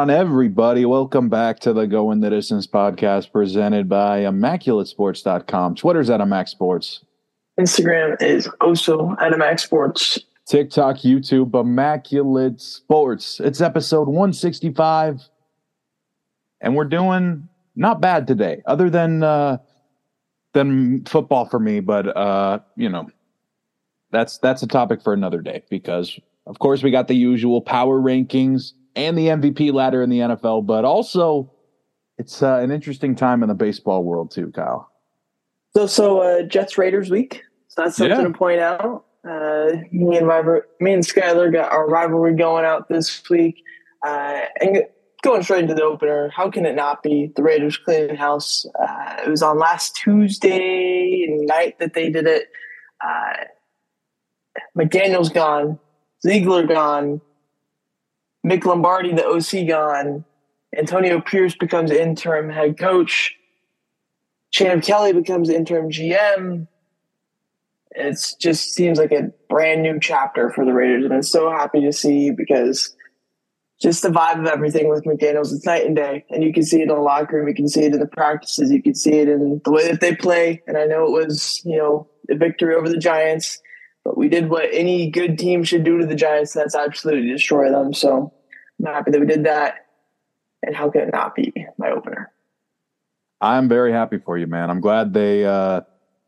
on, everybody? Welcome back to the Going the Distance podcast presented by ImmaculateSports.com. Twitter's at Immac Sports. Instagram is also at Immac Sports. TikTok, YouTube, Immaculate Sports. It's episode 165. And we're doing not bad today, other than uh than football for me, but uh, you know, that's that's a topic for another day because of course we got the usual power rankings and the MVP ladder in the NFL, but also it's uh, an interesting time in the baseball world too, Kyle. So, so uh, Jets Raiders week. So that's something yeah. to point out. Uh, me and my, me and Skyler got our rivalry going out this week, uh, and going straight into the opener. How can it not be the Raiders cleaning house? Uh, it was on last Tuesday night that they did it. Uh, McDaniels gone, Ziegler gone, Mick Lombardi, the OC, gone. Antonio Pierce becomes interim head coach. Champ Kelly becomes interim GM. It just seems like a brand new chapter for the Raiders, and I'm so happy to see because just the vibe of everything with McDaniels, it's night and day. And you can see it in the locker room, you can see it in the practices, you can see it in the way that they play. And I know it was, you know, a victory over the Giants, but we did what any good team should do to the Giants, and that's absolutely destroy them. So I'm happy that we did that. And how can it not be my opener? I'm very happy for you, man. I'm glad they, uh,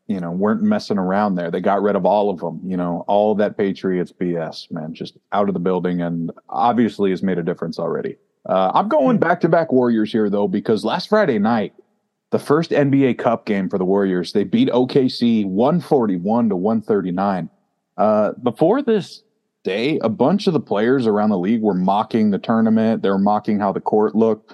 you know, weren't messing around there. They got rid of all of them, you know, all that Patriots BS, man, just out of the building and obviously has made a difference already. Uh, I'm going back to back Warriors here, though, because last Friday night, the first NBA Cup game for the Warriors, they beat OKC 141 to 139. Uh, before this day, a bunch of the players around the league were mocking the tournament. They were mocking how the court looked.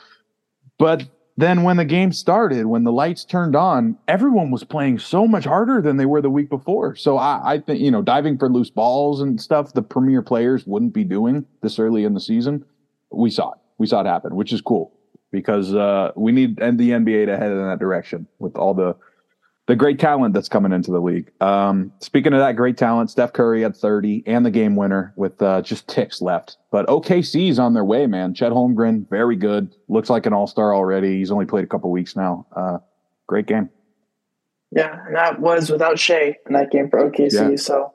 But then when the game started, when the lights turned on, everyone was playing so much harder than they were the week before. So I, I think, you know, diving for loose balls and stuff, the premier players wouldn't be doing this early in the season. We saw it. We saw it happen, which is cool because uh, we need and the NBA to head in that direction with all the the great talent that's coming into the league. Um, speaking of that great talent, Steph Curry had 30 and the game winner with uh, just ticks left. But OKC's on their way, man. Chet Holmgren, very good. Looks like an all star already. He's only played a couple weeks now. Uh, great game. Yeah, and that was without Shai in that game for OKC. Yeah. So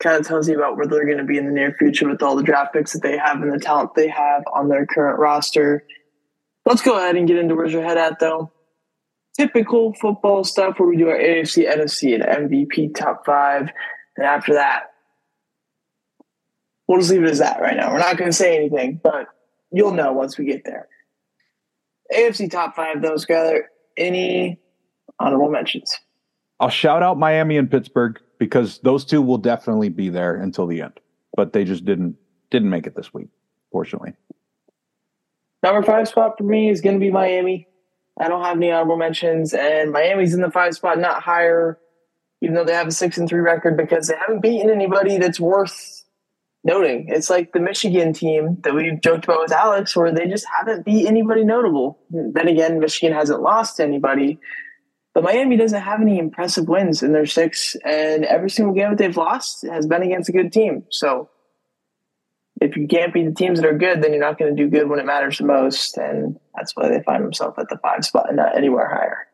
kind of tells you about where they're going to be in the near future with all the draft picks that they have and the talent they have on their current roster. Let's go ahead and get into where's your head at, though typical football stuff where we do our AFC, NFC, and MVP top five. And after that, we'll just leave it as that right now. We're not going to say anything, but you'll know once we get there. AFC top five, though, Skyler. Any honorable mentions? I'll shout out Miami and Pittsburgh because those two will definitely be there until the end, but they just didn't didn't make it this week, fortunately. Number five spot for me is going to be Miami. I don't have any honorable mentions, and Miami's in the five spot, not higher, even though they have a six and three record because they haven't beaten anybody that's worth noting. It's like the Michigan team that we joked about with Alex, where they just haven't beat anybody notable. Then again, Michigan hasn't lost anybody, but Miami doesn't have any impressive wins in their six, and every single game that they've lost has been against a good team. So if you can't beat the teams that are good, then you're not going to do good when it matters the most. And that's why they find themselves at the five spot and not anywhere higher.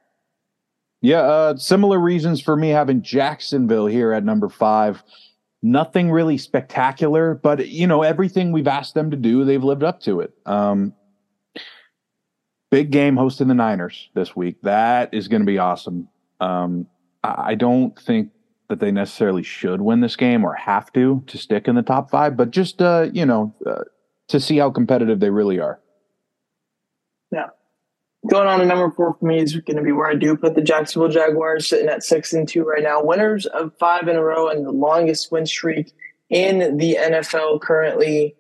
Yeah, uh, similar reasons for me having Jacksonville here at number five. Nothing really spectacular, but you know everything we've asked them to do, they've lived up to it. Um, big game hosting the Niners this week. That is going to be awesome. Um, I don't think that they necessarily should win this game or have to to stick in the top five, but just uh, you know uh, to see how competitive they really are. Yeah. Going on to number four for me is going to be where I do put the Jacksonville Jaguars sitting at six and two right now, winners of five in a row and the longest win streak in the NFL currently.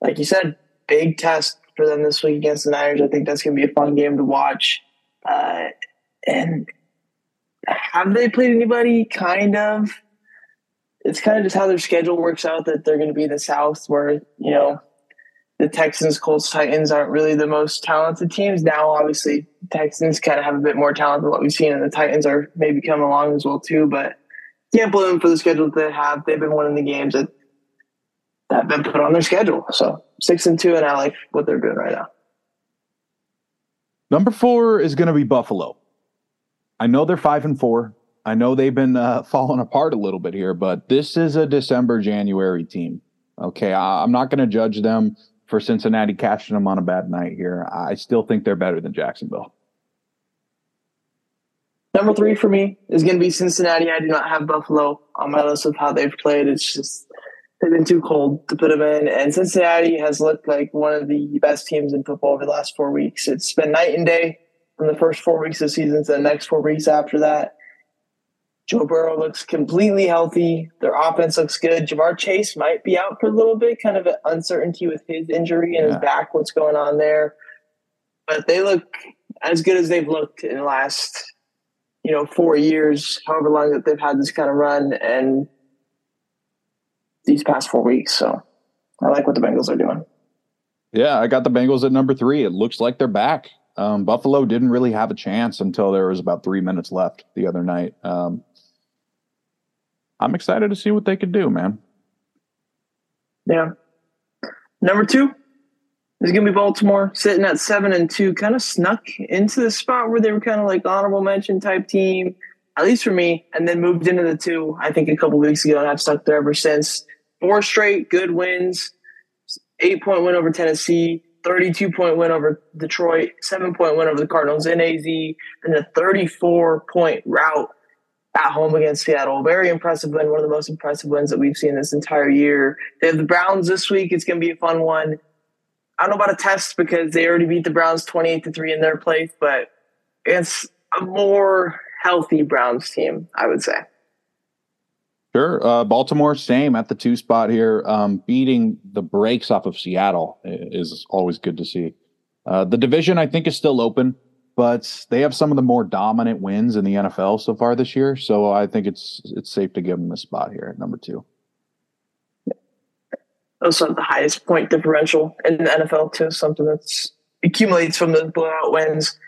Like you said, big test for them this week against the Niners. I think that's going to be a fun game to watch. Uh, and have they played anybody? Kind of. It's kind of just how their schedule works out that they're going to be the South, where you know the Texans, Colts, Titans aren't really the most talented teams. Now, obviously, Texans kind of have a bit more talent than what we've seen, and the Titans are maybe coming along as well too. But can't blame them for the schedule that they have. They've been winning the games that that have been put on their schedule. So six and two, and I like what they're doing right now. Number four is going to be Buffalo. I know they're five and four. I know they've been uh, falling apart a little bit here, but this is a December, January team. Okay. I, I'm not going to judge them for Cincinnati catching them on a bad night here. I still think they're better than Jacksonville. Number three for me is going to be Cincinnati. I do not have Buffalo on my list of how they've played. It's just they've been too cold to put them in. And Cincinnati has looked like one of the best teams in football over the last four weeks. It's been night and day from the first four weeks of the season to the next four weeks after that. Joe Burrow looks completely healthy. Their offense looks good. Ja'Marr Chase might be out for a little bit, kind of an uncertainty with his injury and yeah. his back, what's going on there. But they look as good as they've looked in the last, you know, four years, however long that they've had this kind of run, and these past four weeks. So I like what the Bengals are doing. Yeah, I got the Bengals at number three. It looks like they're back. Um, Buffalo didn't really have a chance until there was about three minutes left the other night. Um, I'm excited to see what they could do, man. Yeah. Number two is going to be Baltimore, sitting at seven and two, kind of snuck into the spot where they were kind of like honorable mention type team, at least for me, and then moved into the two, I think, a couple weeks ago, and I've stuck there ever since. Four straight good wins, eight point win over Tennessee, 32 point win over Detroit, seven point win over the Cardinals in AZ, and a 34 point rout at home against Seattle. Very impressive win, one of the most impressive wins that we've seen this entire year. They have the Browns this week. It's going to be a fun one. I don't know about a test because they already beat the Browns 28 to 3 in their place, but it's a more healthy Browns team, I would say. Sure. Uh, Baltimore, same at the two spot here. Um, beating the brakes off of Seattle is always good to see. Uh, the division, I think, is still open but they have some of the more dominant wins in the NFL so far this year. So I think it's it's safe to give them a spot here at number two. Also, the highest point differential in the NFL too, something that's accumulates from the blowout wins.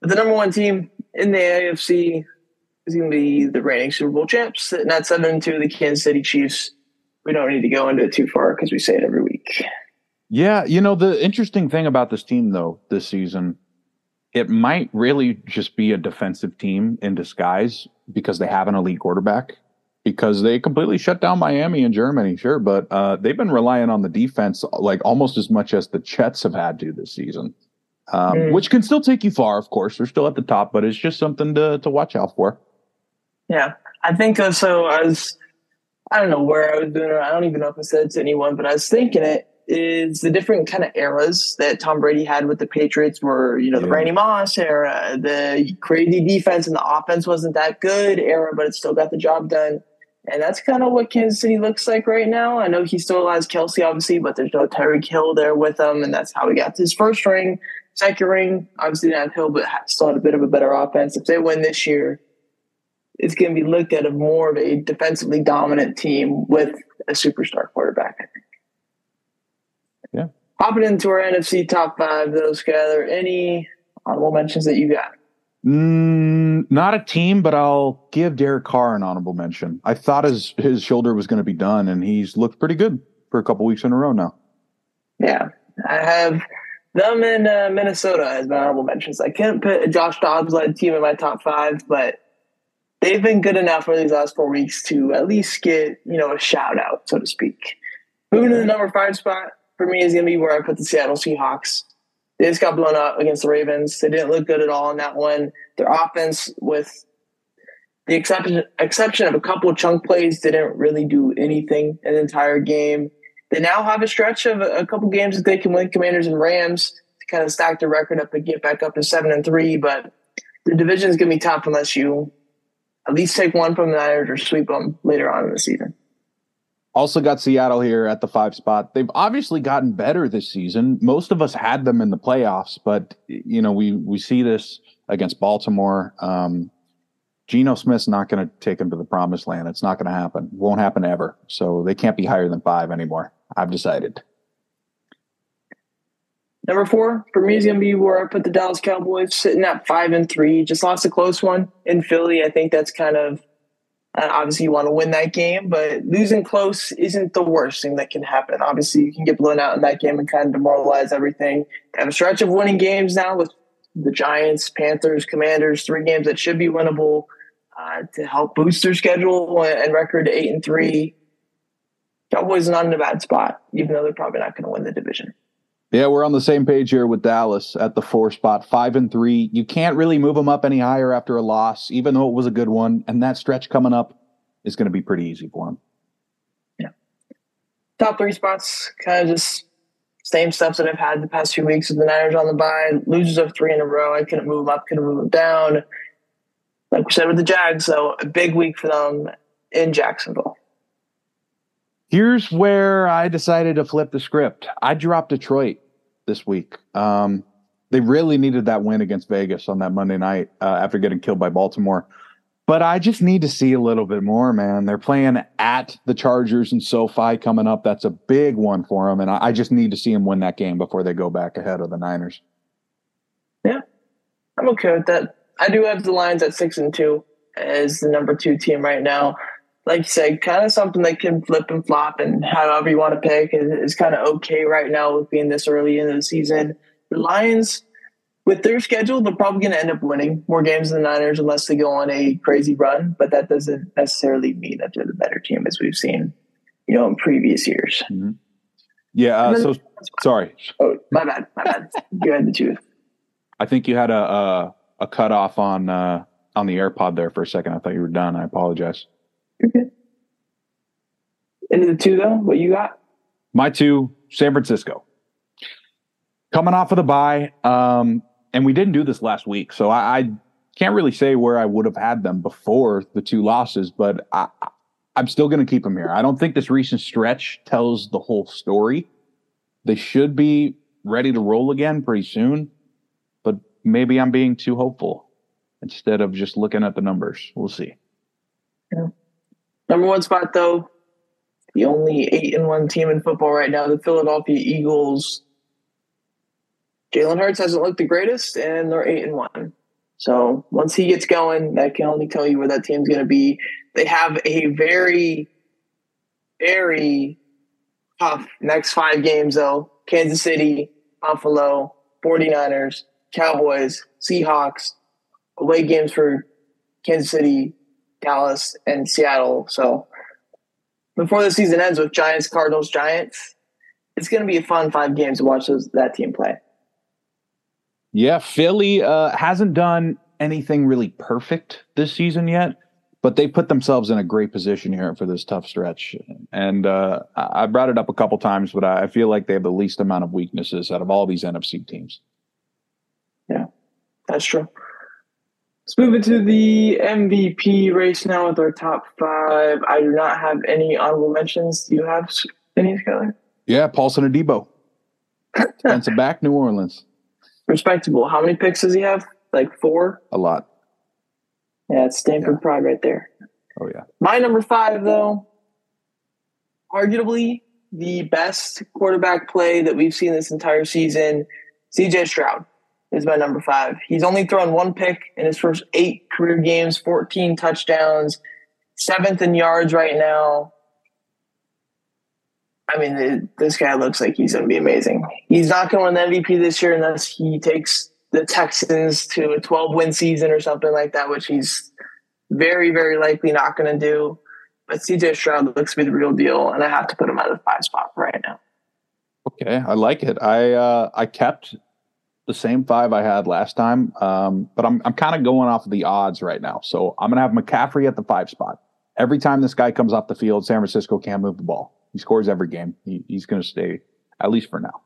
But the number one team in the AFC is going to be the reigning Super Bowl champs, sitting at seven two, the Kansas City Chiefs. We don't need to go into it too far because we say it every week. Yeah, you know the interesting thing about this team though this season it might really just be a defensive team in disguise because they have an elite quarterback because they completely shut down Miami and Germany, sure, but uh, they've been relying on the defense like almost as much as the Jets have had to this season, um, mm. which can still take you far. Of course, they're still at the top, but it's just something to to watch out for. Yeah, I think so. I was, I don't know where I was doing it. I don't even know if I said it to anyone, but I was thinking it is the different kind of eras that Tom Brady had with the Patriots were, you know, the yeah. Randy Moss era, the crazy defense and the offense wasn't that good era, but it still got the job done. And that's kind of what Kansas City looks like right now. I know he still has Kelce, obviously, but there's no Tyreek Hill there with him, and that's how he got his first ring, second ring. Obviously, didn't have Hill, but still had a bit of a better offense. If they win this year, it's going to be looked at as more of a defensively dominant team with a superstar quarterback. I think. Yeah. Hopping into our NFC top five, those Skyler, any honorable mentions that you got? Mm, not a team, but I'll give Derek Carr an honorable mention. I thought his his shoulder was going to be done, and he's looked pretty good for a couple weeks in a row now. Yeah, I have them in uh, Minnesota as my honorable mentions. I can't put a Josh Dobbs led team in my top five, but they've been good enough for these last four weeks to at least get you know a shout out, so to speak. Moving to the number five spot, for me is going to be where I put the Seattle Seahawks. They just got blown out against the Ravens. They didn't look good at all in that one. Their offense, with the exception exception of a couple of chunk plays, didn't really do anything in the entire game. They now have a stretch of a, couple games that they can win Commanders and Rams to kind of stack their record up and get back up to seven and three. But the division is going to be tough unless you at least take one from the Niners or sweep them later on in the season. Also got Seattle here at the five spot. They've obviously gotten better this season. Most of us had them in the playoffs, but you know we we see this against Baltimore. Um, Geno Smith's not going to take them to the promised land. It's not going to happen. Won't happen ever. So they can't be higher than five anymore. I've decided. Number four for me is going to be where I put the Dallas Cowboys, sitting at five and three. Just lost a close one in Philly. I think that's kind of uh, obviously, you want to win that game, but losing close isn't the worst thing that can happen. Obviously, you can get blown out in that game and kind of demoralize everything. Have a stretch of winning games now with the Giants, Panthers, Commanders, three games that should be winnable uh, to help boost their schedule and record eight and three. Cowboys not in a bad spot, even though they're probably not going to win the division. Yeah, we're on the same page here with Dallas at the four spot, five and three. You can't really move them up any higher after a loss, even though it was a good one. And that stretch coming up is going to be pretty easy for them. Yeah. Top three spots, kind of just same stuff that I've had the past few weeks with the Niners on the bye. Losers of three in a row. I couldn't move them up, couldn't move them down. Like we said with the Jags, so a big week for them in Jacksonville. Here's where I decided to flip the script. I dropped Detroit this week. Um, they really needed that win against Vegas on that Monday night uh, after getting killed by Baltimore. But I just need to see a little bit more, man. They're playing at the Chargers and SoFi coming up. That's a big one for them, and I, I just need to see them win that game before they go back ahead of the Niners. Yeah, I'm okay with that. I do have the Lions at six and two as the number two team right now like you said, kind of something that can flip and flop and however you want to pick is, is kind of okay right now with being this early in the season. The Lions, with their schedule, they're probably going to end up winning more games than the Niners unless they go on a crazy run. But that doesn't necessarily mean that they're the better team as we've seen, you know, in previous years. Mm-hmm. Yeah. Uh, then, so sorry. Oh, my bad. My bad. you had the truth. I think you had a a, a cut off on uh, on the AirPod there for a second. I thought you were done. I apologize. Okay. Into the two though, what you got? My two, San Francisco. Coming off of the bye, um, and we didn't do this last week, so I, I can't really say where I would have had them before the two losses, but I, I'm still going to keep them here. I don't think this recent stretch tells the whole story. They should be ready to roll again pretty soon, but maybe I'm being too hopeful instead of just looking at the numbers. We'll see. Yeah. Number one spot, though, the only eight and one team in football right now, the Philadelphia Eagles. Jalen Hurts hasn't looked the greatest, and they're eight and one. So once he gets going, that can only tell you where that team's going to be. They have a very, very tough next five games, though. Kansas City, Buffalo, 49ers, Cowboys, Seahawks, away games for Kansas City, Dallas, and Seattle. So before the season ends with Giants, Cardinals, Giants, it's going to be a fun five games to watch those, that team play. Yeah, Philly uh, hasn't done anything really perfect this season yet, but they put themselves in a great position here for this tough stretch. And uh, I brought it up a couple times, but I feel like they have the least amount of weaknesses out of all these NFC teams. Yeah, that's true. Let's move into the MVP race now with our top five. I do not have any honorable mentions. Do you have any, Skyler? Yeah, Paulson Adebo. Defensive back, New Orleans. Respectable. How many picks does he have? Like four? A lot. Yeah, it's Stanford yeah. pride right there. Oh, yeah. My number five, though, arguably the best quarterback play that we've seen this entire season, CJ Stroud is my number five. He's only thrown one pick in his first eight career games, 14 touchdowns, seventh in yards right now. I mean, this guy looks like he's going to be amazing. He's not going to win the MVP this year unless he takes the Texans to a 12 win season or something like that, which he's very, very likely not going to do. But CJ Stroud looks to be the real deal, and I have to put him at the five spot right now. Okay, I like it. I uh, I kept the same five I had last time, um, but I'm I'm kind of going off of the odds right now. So I'm gonna have McCaffrey at the five spot. Every time this guy comes off the field, San Francisco can't move the ball. He scores every game. He, he's going to stay at least for now.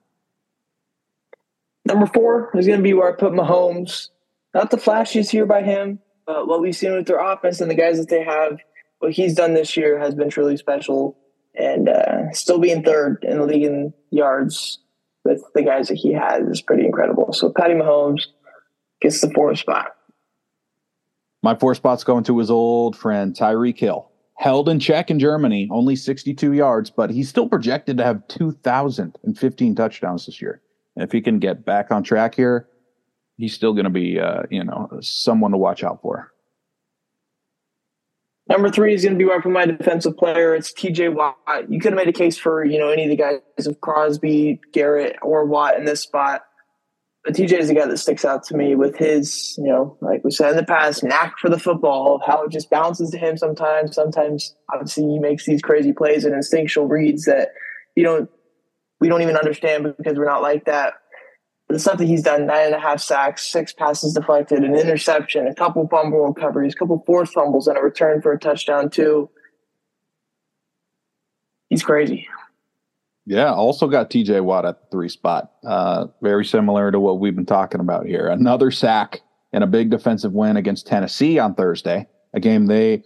Number four is going to be where I put Mahomes. Not the flashiest here by him, but what we've seen with their offense and the guys that they have, what he's done this year has been truly special. And uh, still being third in the league in yards with the guys that he has is pretty incredible. So Patty Mahomes gets the fourth spot. My four spot's going to his old friend Tyreek Hill. Held in check in Germany, only 62 yards, but he's still projected to have 2,015 touchdowns this year. And if he can get back on track here, he's still going to be, uh, you know, someone to watch out for. Number three is going to be right for my defensive player. It's TJ Watt. You could have made a case for, you know, any of the guys of Crosby, Garrett, or Watt in this spot. but TJ is the guy that sticks out to me with his, you know, like we said in the past, knack for the football, how it just bounces to him sometimes. Sometimes, obviously, he makes these crazy plays and instinctual reads that you don't, we don't even understand because we're not like that. The stuff that he's done nine and a half sacks, six passes deflected, an interception, a couple fumble recoveries, a couple forced fumbles, and a return for a touchdown, too. He's crazy. Yeah, also got TJ Watt at the three spot. Uh, very similar to what we've been talking about here. Another sack and a big defensive win against Tennessee on Thursday, a game they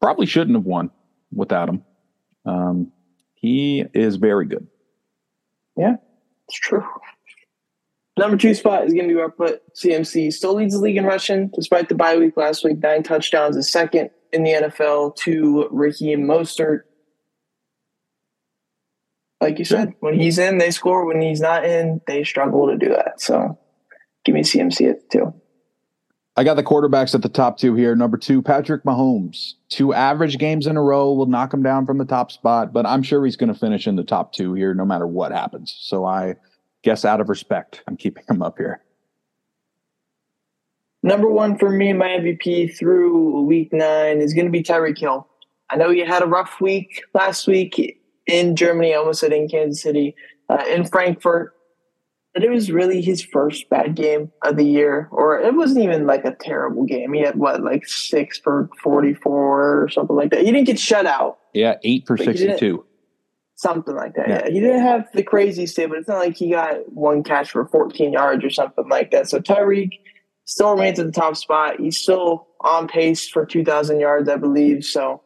probably shouldn't have won without him. Um, he is very good. Yeah, it's true. Number two spot is going to be our put CMC. Still leads the league in rushing despite the bye week last week. Nine touchdowns, a second in the NFL to Raheem Mostert like you said, when he's in, they score. When he's not in, they struggle to do that. So give me CMC at two. I got the quarterbacks at the top two here. Number two, Patrick Mahomes. Two average games in a row will knock him down from the top spot, but I'm sure he's going to finish in the top two here no matter what happens. So I guess out of respect, I'm keeping him up here. Number one for me, my MVP through week nine is going to be Tyreek Hill. I know he had a rough week last week in Germany, I almost said in Kansas City, uh, in Frankfurt. But it was really his first bad game of the year, or it wasn't even like a terrible game. He had what, like six for 44 or something like that. He didn't get shut out. Yeah, eight for 62. Something like that. Yeah. yeah. He didn't have the crazy state, but it's not like he got one catch for 14 yards or something like that. So Tyreek still remains at the top spot. He's still on pace for 2,000 yards, I believe. So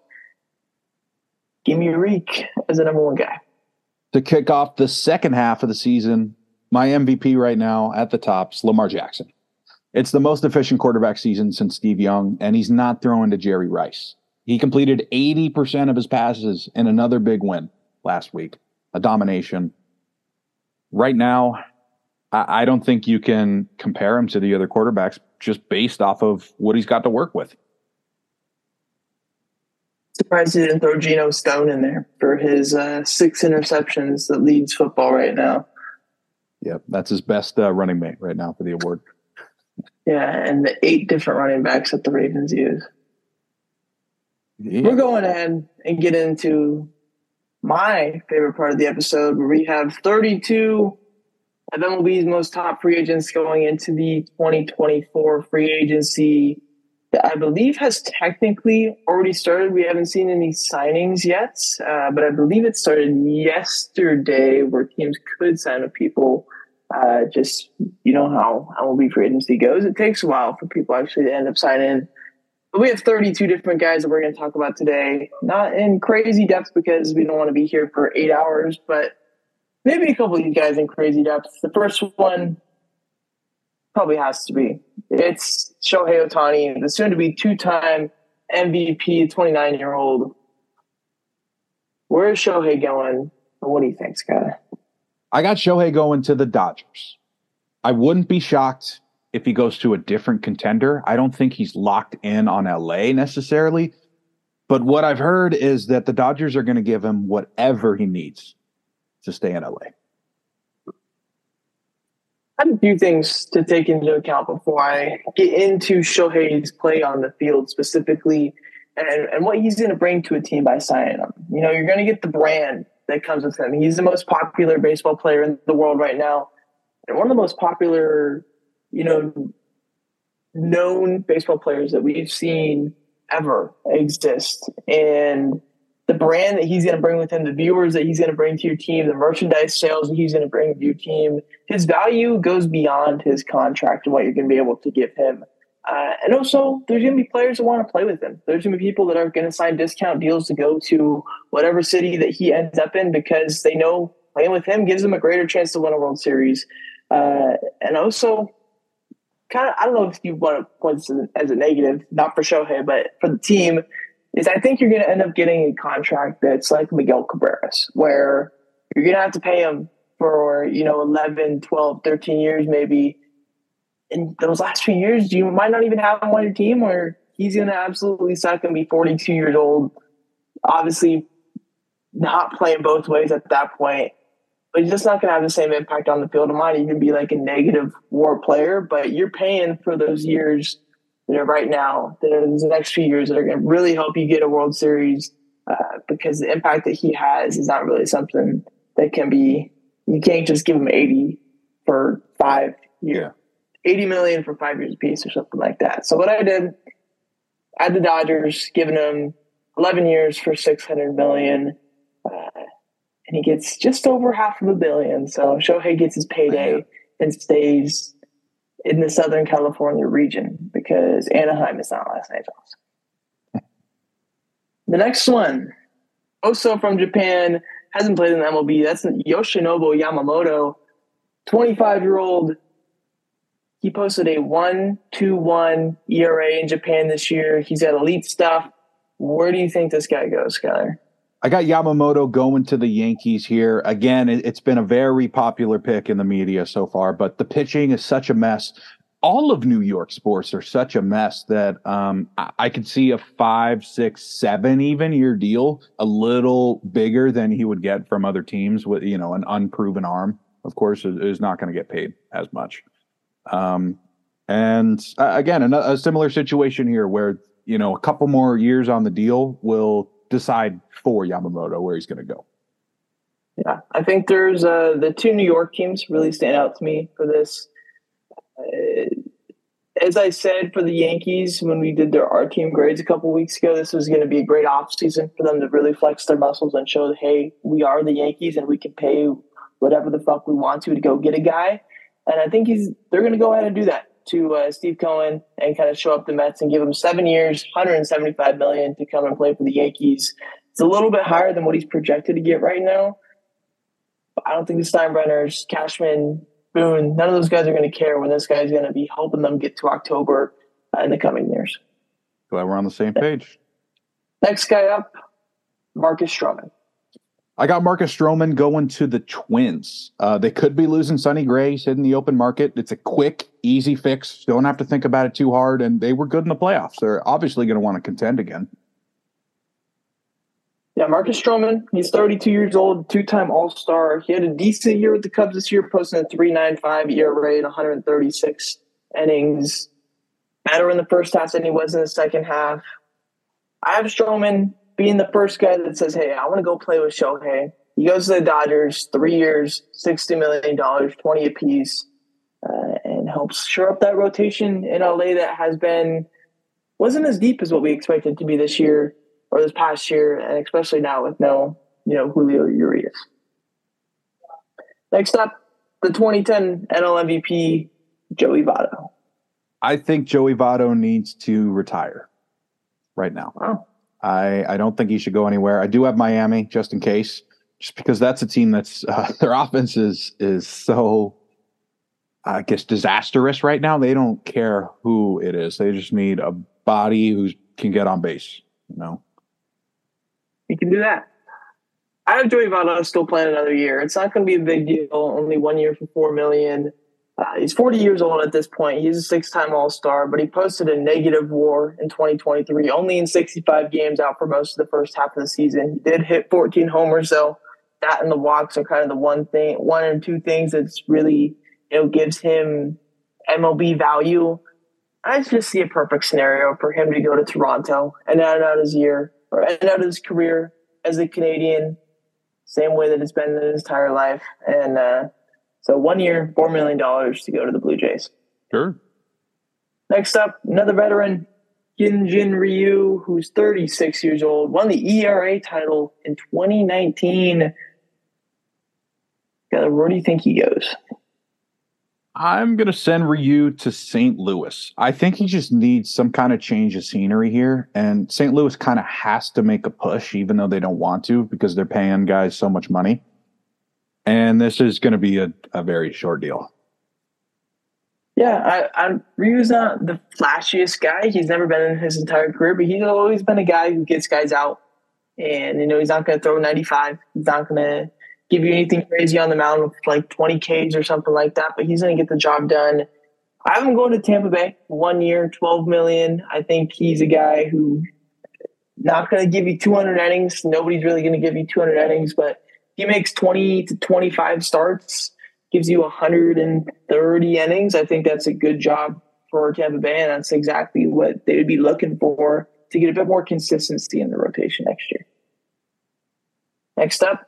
give me Reek as the number one guy. To kick off the second half of the season, my MVP right now at the top is Lamar Jackson. It's the most efficient quarterback season since Steve Young, and he's not throwing to Jerry Rice. He completed 80% of his passes in another big win last week, a domination. Right now, I, I don't think you can compare him to the other quarterbacks just based off of what he's got to work with. Surprised he didn't throw Geno Stone in there for his uh, six interceptions that leads football right now. Yep, that's his best uh, running mate right now for the award. Yeah, and the eight different running backs that the Ravens use. Yeah. We're going ahead and get into my favorite part of the episode where we have 32 of MLB's most top free agents going into the 2024 free agency that I believe has technically already started. We haven't seen any signings yet, uh, but I believe it started yesterday where teams could sign with people. Uh, just, you know how MLB free agency goes. It takes a while for people actually to end up signing. But we have 32 different guys that we're going to talk about today. Not in crazy depth because we don't want to be here for eight hours, but maybe a couple of these guys in crazy depth. The first one probably has to be. It's Shohei Ohtani, the soon to be two time MVP, 29 year old. Where is Shohei going? What do you think, Scott? I got Shohei going to the Dodgers. I wouldn't be shocked if he goes to a different contender. I don't think he's locked in on LA necessarily. But what I've heard is that the Dodgers are going to give him whatever he needs to stay in LA. I have a few things to take into account before I get into Shohei's play on the field specifically and, and what he's going to bring to a team by signing him. You know, you're going to get the brand that comes with him. He's the most popular baseball player in the world right now. And one of the most popular, you know, known baseball players that we've seen ever exist. And the brand that he's going to bring with him, the viewers that he's going to bring to your team, the merchandise sales that he's going to bring to your team, his value goes beyond his contract and what you're going to be able to give him. Uh, and also, there's going to be players that want to play with him. There's going to be people that are going to sign discount deals to go to whatever city that he ends up in because they know playing with him gives them a greater chance to win a World Series. Uh, and also, kind of, I don't know if you want to point this as a negative, not for Shohei, but for the team is I think you're going to end up getting a contract that's like Miguel Cabrera's, where you're going to have to pay him for, you know, 11, 12, 13 years maybe. In those last few years, you might not even have him on your team where he's going to absolutely suck and be 42 years old. Obviously, not playing both ways at that point. But he's just not going to have the same impact on the field. It might even be like a negative WAR player, but you're paying for those years that are right now, that are the next few years that are going to really help you get a World Series uh, because the impact that he has is not really something that can be, you can't just give him 80 for five years. Yeah. 80 million for five years a piece or something like that. So what I did, I had the Dodgers giving him 11 years for 600 million. Uh, and he gets just over half of a billion. So Shohei gets his payday and stays in the Southern California region because Anaheim is not Los Angeles. the next one, also from Japan, hasn't played in the MLB. That's Yoshinobu Yamamoto, 25 year old. He posted a 1 2 1 ERA in Japan this year. He's at elite stuff. Where do you think this guy goes, Skyler? I got Yamamoto going to the Yankees here. Again, it, has been a very popular pick in the media so far, but the pitching is such a mess. All of New York sports are such a mess that um, I, I could see a five, six, seven even year deal a little bigger than he would get from other teams with, you know, an unproven arm, of course, is, is not going to get paid as much. Um, and uh, again, a, a similar situation here where, you know, a couple more years on the deal will decide for Yamamoto where he's going to go. Yeah, I think there's uh, the two New York teams really stand out to me for this. Uh, as I said for the Yankees when we did their R team grades a couple weeks ago, this was going to be a great offseason for them to really flex their muscles and show hey, we are the Yankees and we can pay whatever the fuck we want to to go get a guy. And I think he's they're going to go ahead and do that to uh, Steve Cohen and kind of show up the Mets and give him seven years, 175 million to come and play for the Yankees. It's a little bit higher than what he's projected to get right now. But I don't think the Steinbrenners, Cashman, Boone, none of those guys are going to care when this guy's going to be helping them get to October uh, in the coming years. Glad we're on the same page. Next guy up, Marcus Stroman. I got Marcus Stroman going to the Twins. Uh, they could be losing Sonny Gray. He's in the open market. It's a quick, easy fix. Don't have to think about it too hard. And they were good in the playoffs. They're obviously going to want to contend again. Yeah, Marcus Stroman. He's 32 years old, two-time All-Star. He had a decent year with the Cubs this year, posting a 3.95 ERA in 136 innings. Better in the first half than he was in the second half. I have Stroman being the first guy that says, "Hey, I want to go play with Shohei." He goes to the Dodgers, three years, sixty million dollars, twenty apiece, uh, and helps shore up that rotation in LA that has been wasn't as deep as what we expected to be this year or this past year, and especially now with no, you know, Julio Urias. Next up, the 2010 NL MVP, Joey Votto. I think Joey Votto needs to retire right now. Wow. I, I don't think he should go anywhere. I do have Miami just in case, just because that's a team that's uh, their offense is is so I guess disastrous right now. They don't care who it is. They just need a body who can get on base. You know, you can do that. I have Joey Votto still playing another year. It's not going to be a big deal. Only one year for four million. Uh, he's 40 years old at this point. He's a six time All Star, but he posted a negative WAR in 2023, only in 65 games out for most of the first half of the season. He did hit 14 homers, though. That and the walks are kind of the one thing, one or two things that's really, you know, gives him MLB value. I just see a perfect scenario for him to go to Toronto and end out his year or end out his career as a Canadian, same way that it's been his entire life. And, uh, so one year, $4 million to go to the Blue Jays. Sure. Next up, another veteran, Hyun-Jin Ryu, who's 36 years old, won the ERA title in 2019. Where do you think he goes? I'm going to send Ryu to St. Louis. I think he just needs some kind of change of scenery here. And St. Louis kind of has to make a push, even though they don't want to, because they're paying guys so much money and this is going to be a, a very short deal. Yeah, I, I Ryu's not the flashiest guy. He's never been in his entire career, but he's always been a guy who gets guys out. And you know, he's not going to throw 95. He's not going to give you anything crazy on the mound with like 20 Ks or something like that. But he's going to get the job done. I have him going to Tampa Bay, one year, 12 million. I think he's a guy who not going to give you 200 innings. Nobody's really going to give you 200 innings, but he makes 20 to 25 starts, gives you 130 innings. I think that's a good job for Tampa Bay, and that's exactly what they would be looking for to get a bit more consistency in the rotation next year. Next up,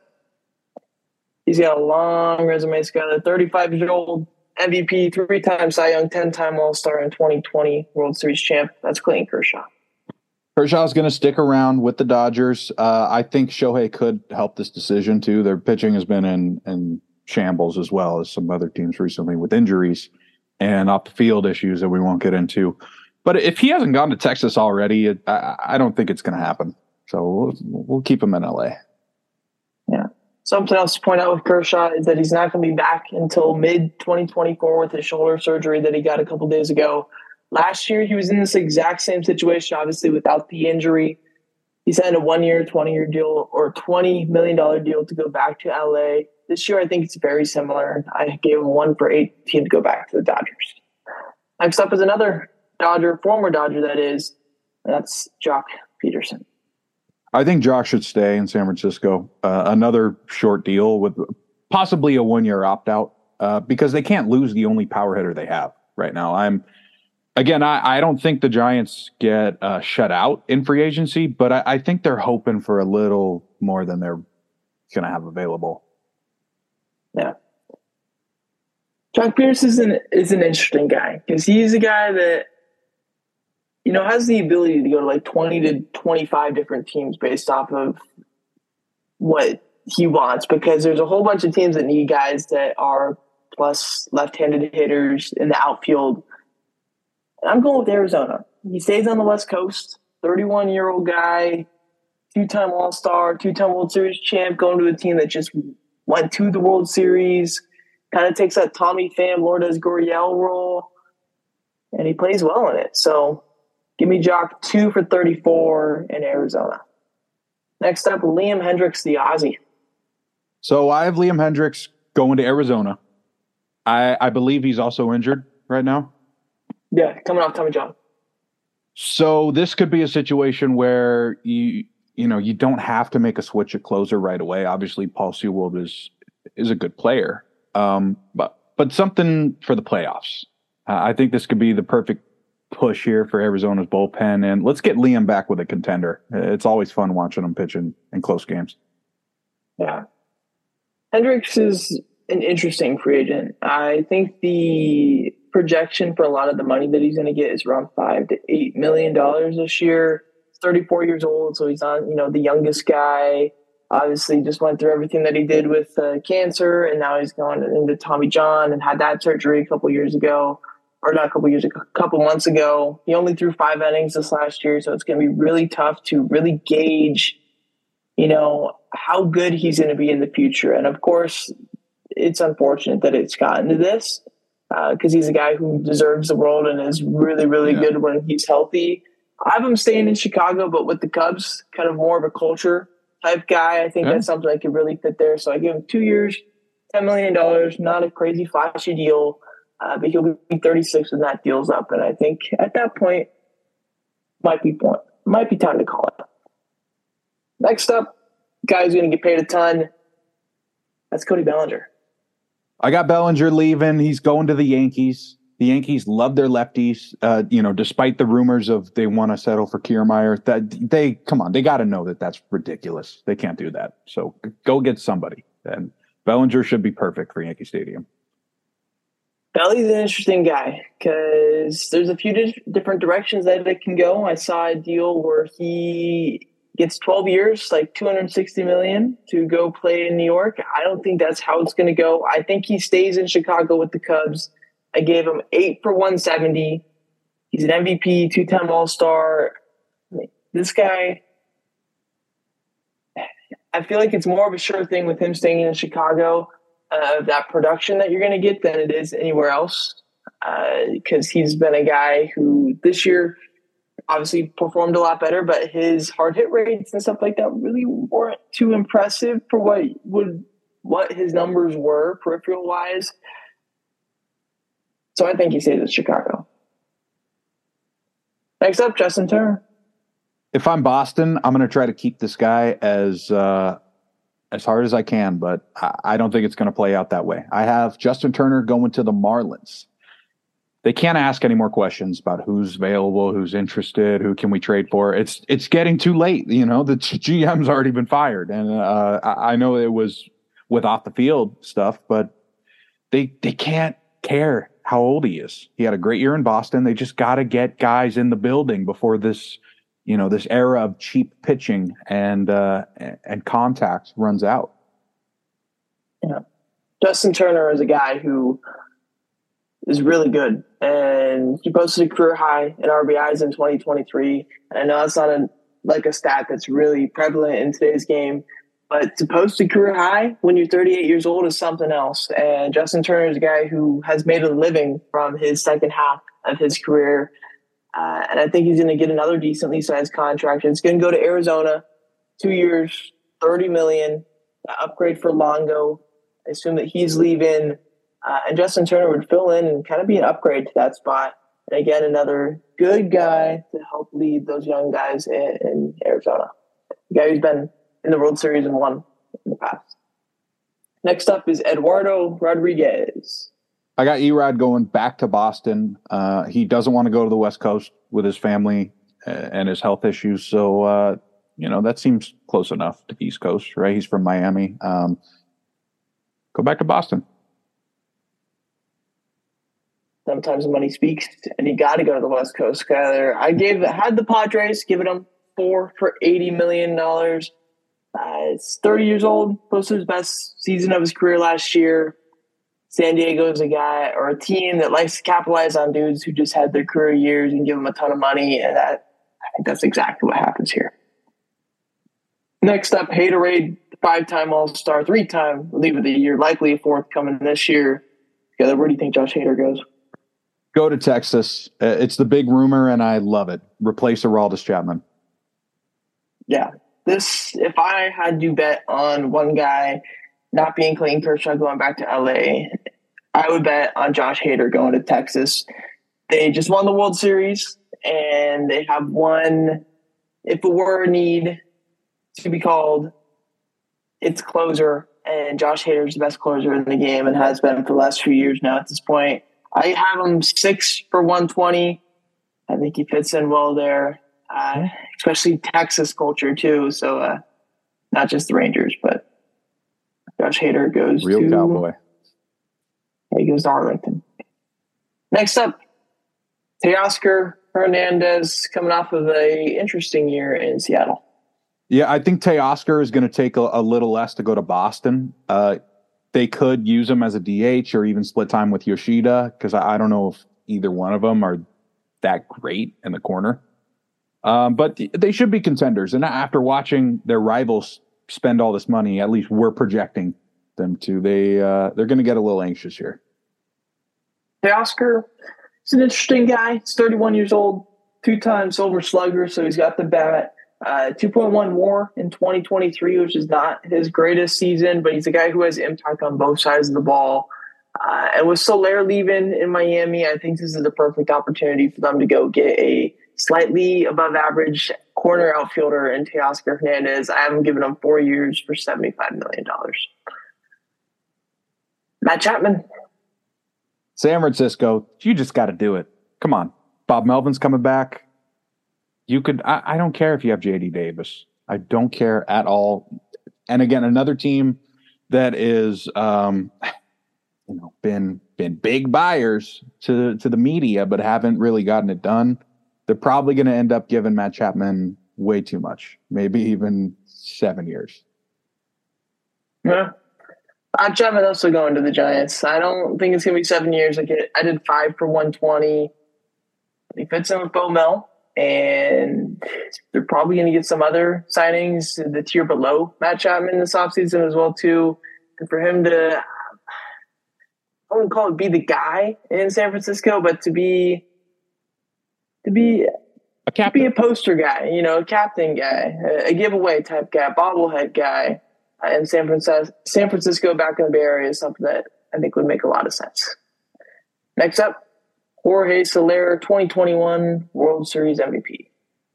he's got a long resume. He's got a 35 year old MVP, three time Cy Young, 10 time All Star, and 2020 World Series champ. That's Clayton Kershaw. Kershaw's going to stick around with the Dodgers. Uh, I think Shohei could help this decision too. Their pitching has been in, in shambles as well as some other teams recently with injuries and off the field issues that we won't get into. But if he hasn't gone to Texas already, it, I, I, don't think it's going to happen. So we'll, we'll keep him in LA. Yeah. Something else to point out with Kershaw is that he's not going to be back until mid 2024 with his shoulder surgery that he got a couple days ago. Last year, he was in this exact same situation, obviously without the injury. He signed a one year, 20 year deal or $20 million deal to go back to LA. This year, I think it's very similar. I gave him one for 18 to go back to the Dodgers. Next up is another Dodger, former Dodger, that is. That's Joc Pederson. I think Joc should stay in San Francisco. Uh, another short deal with possibly a one year opt out uh, because they can't lose the only power hitter they have right now. I'm again, I, I don't think the Giants get uh, shut out in free agency, but I, I think they're hoping for a little more than they're going to have available. Yeah. Joc Pederson is an is an interesting guy because he's a guy that you know has the ability to go to like twenty to twenty five different teams based off of what he wants because there's a whole bunch of teams that need guys that are plus left-handed hitters in the outfield I'm going with Arizona. He stays on the West Coast, 31 year old guy, two time All Star, two time World Series champ, going to a team that just went to the World Series. Kind of takes that Tommy Pham, Lourdes Gurriel role, and he plays well in it. So give me Joc two for 34 in Arizona. Next up, Liam Hendriks, the Aussie. So I have Liam Hendriks going to Arizona. I, I believe he's also injured right now. Yeah, coming off Tommy John. So this could be a situation where you you know you don't have to make a switch at closer right away. Obviously, Paul Sewald is is a good player, um, but but something for the playoffs. Uh, I think this could be the perfect push here for Arizona's bullpen, and let's get Liam back with a contender. It's always fun watching him pitch in, in close games. Yeah, Hendriks is an interesting free agent. I think the projection for a lot of the money that he's going to get is around five to eight million dollars this year. He's 34 years old, so he's not you know the youngest guy. Obviously, just went through everything that he did with uh, cancer, and now he's going into Tommy John and had that surgery a couple years ago, or not a couple years, ago, a couple months ago. He only threw five innings this last year, so it's going to be really tough to really gauge, you know, how good he's going to be in the future. And of course, it's unfortunate that it's gotten to this because uh, he's a guy who deserves the world and is really, really yeah. good when he's healthy. I have him staying in Chicago, but with the Cubs, kind of more of a culture type guy. I think yeah. that's something that could really fit there. So I give him two years, $10 million, not a crazy flashy deal, uh, but he'll be 36 when that deal's up. And I think at that point, might be point, might be time to call it. Next up, guy's going to get paid a ton. That's Cody Bellinger. I got Bellinger leaving. He's going to the Yankees. The Yankees love their lefties. Uh, you know, despite the rumors of they want to settle for Kiermaier, that they come on, they got to know that that's ridiculous. They can't do that. So go get somebody. And Bellinger should be perfect for Yankee Stadium. Belly's an interesting guy because there's a few di- different directions that it can go. I saw a deal where he gets 12 years, like 260 million to go play in New York. I don't think that's how it's going to go. I think he stays in Chicago with the Cubs. I gave him eight for 170. He's an MVP, two time All Star. This guy, I feel like it's more of a sure thing with him staying in Chicago, uh, that production that you're going to get than it is anywhere else. Because uh, he's been a guy who this year obviously performed a lot better, but his hard hit rates and stuff like that really weren't too impressive for what would what his numbers were peripheral wise. So I think he stays at Chicago. Next up, Justin Turner. If I'm Boston, I'm going to try to keep this guy as uh, as hard as I can, but I, I don't think it's going to play out that way. I have Justin Turner going to the Marlins. They can't ask any more questions about who's available, who's interested, who can we trade for. It's it's getting too late. You know, the GM's already been fired, and uh, I, I know it was with off the field stuff, but they they can't care how old he is. He had a great year in Boston. They just got to get guys in the building before this you know this era of cheap pitching and uh, and contact runs out. Yeah, Justin Turner is a guy who is really good, and he posted a career high in RBIs in 2023. And I know that's not a like a stat that's really prevalent in today's game, but to post a career high when you're 38 years old is something else. And Justin Turner is a guy who has made a living from his second half of his career uh, and I think he's going to get another decently sized contract. It's going to go to Arizona, two years, thirty million, upgrade for Longo. I assume that he's leaving, uh, and Justin Turner would fill in and kind of be an upgrade to that spot. And again, another good guy to help lead those young guys in, in Arizona. The guy who's been in the World Series and won in the past. Next up is Eduardo Rodriguez. I got Erod going back to Boston. Uh, he doesn't want to go to the West Coast with his family uh, and his health issues. So, uh, you know, that seems close enough to East Coast, right? He's from Miami. Um, go back to Boston. Sometimes money speaks, and you got to go to the West Coast, Skyler. I gave had the Padres giving them four for eighty million dollars. Uh, it's thirty years old, posted his best season of his career last year. San Diego is a guy or a team that likes to capitalize on dudes who just had their career years and give them a ton of money. And that I think that's exactly what happens here. Next up, Haterade, five-time All-Star, three-time League of the Year, likely fourth coming this year. Together, where do you think Josh Hader goes? Go to Texas. Uh, it's the big rumor, and I love it. Replace Aroldis Chapman. Yeah, this. If I had to bet on one guy not being Clayton Kershaw going back to LA, I would bet on Josh Hader going to Texas. They just won the World Series and they have one, if it were a need to be called, it's closer. And Josh Hader is the best closer in the game and has been for the last few years now at this point. I have him six for 120. I think he fits in well there, uh, especially Texas culture too. So, uh, not just the Rangers, but Josh Hader goes Real to, cowboy. He goes to Arlington. Next up, Teoscar Hernandez coming off of a interesting year in Seattle. Yeah, I think Teoscar is going to take a, a, little less to go to Boston. Uh, they could use him as a DH or even split time with Yoshida because I, I, don't know if either one of them are that great in the corner. Um, but they should be contenders. And after watching their rivals spend all this money, at least we're projecting them to. They uh, they're going to get a little anxious here. Hey, Teoscar is an interesting guy. He's 31 years old, two-time Silver Slugger, so he's got the bat. Uh, 2.1 WAR in 2023, which is not his greatest season, but he's a guy who has impact on both sides of the ball. Uh, and with Soler leaving in Miami, I think this is the perfect opportunity for them to go get a slightly above average corner outfielder in Teoscar Hernandez. I haven't given him four years for $75 million. Matt Chapman. San Francisco, you just got to do it. Come on. Bob Melvin's coming back. You could, I, I don't care if you have JD Davis. I don't care at all. And again, another team that is, um, you know, been been big buyers to to the media, but haven't really gotten it done they're probably going to end up giving Matt Chapman way too much, maybe even seven years. Yeah. Matt Chapman also going to the Giants. I don't think it's going to be seven years. I, get, I did five for 120. He fits in with Bo Mel, and they're probably going to get some other signings the tier below Matt Chapman this offseason as well too. And for him to, I wouldn't call it be the guy in San Francisco, but to be to be a captain. be a poster guy, you know, a captain guy, a, giveaway type guy, bobblehead guy, uh, in San Francisco, San Francisco back in the Bay Area is something that I think would make a lot of sense. Next up, Jorge Soler, 2021 World Series MVP.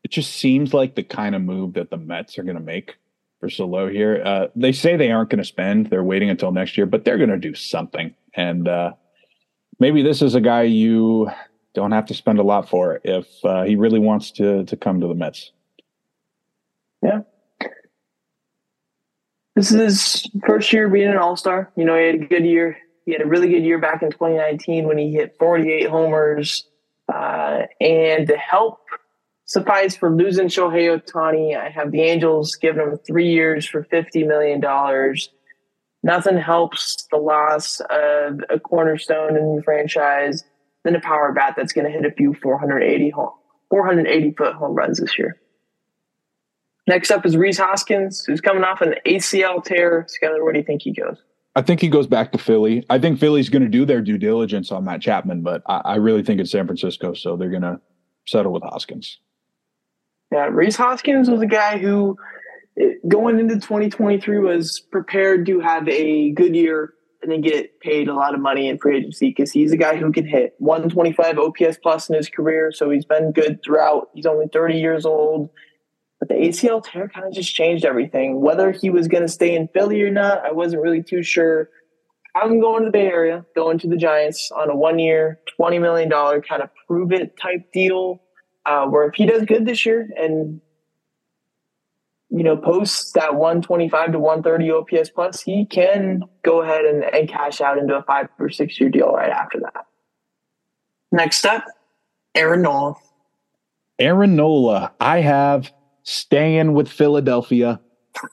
It just seems like the kind of move that the Mets are going to make for Salo here. Uh, they say they aren't going to spend; they're waiting until next year, but they're going to do something. And uh, maybe this is a guy you don't have to spend a lot for if uh, he really wants to to come to the Mets. Yeah. This is his first year being an All Star. You know, he had a good year. He had a really good year back in 2019 when he hit 48 homers. Uh, and to help suffice for losing Shohei Ohtani, I have the Angels giving him three years for $50 million. Nothing helps the loss of a cornerstone in the franchise than a power bat that's going to hit a few 480 home, 480 foot home runs this year. Next up is Rhys Hoskins, who's coming off an ACL tear. Skyler, where do you think he goes? I think he goes back to Philly. I think Philly's going to do their due diligence on Matt Chapman, but I, I really think it's San Francisco, so they're going to settle with Hoskins. Yeah, Rhys Hoskins was a guy who, eh, going into 2023, was prepared to have a good year and then get paid a lot of money in free agency because he's a guy who can hit 125 OPS plus in his career. So he's been good throughout. He's only 30 years old. But the ACL tear kind of just changed everything. Whether he was going to stay in Philly or not, I wasn't really too sure. I'm going to the Bay Area, going to the Giants on a one year, $20 million kind of prove it type deal. Uh, where if he does good this year and you know, posts that 125 to 130 OPS plus, he can go ahead and, and cash out into a five or six year deal right after that. Next up, Aaron Nola. Aaron Nola, I have staying with Philadelphia.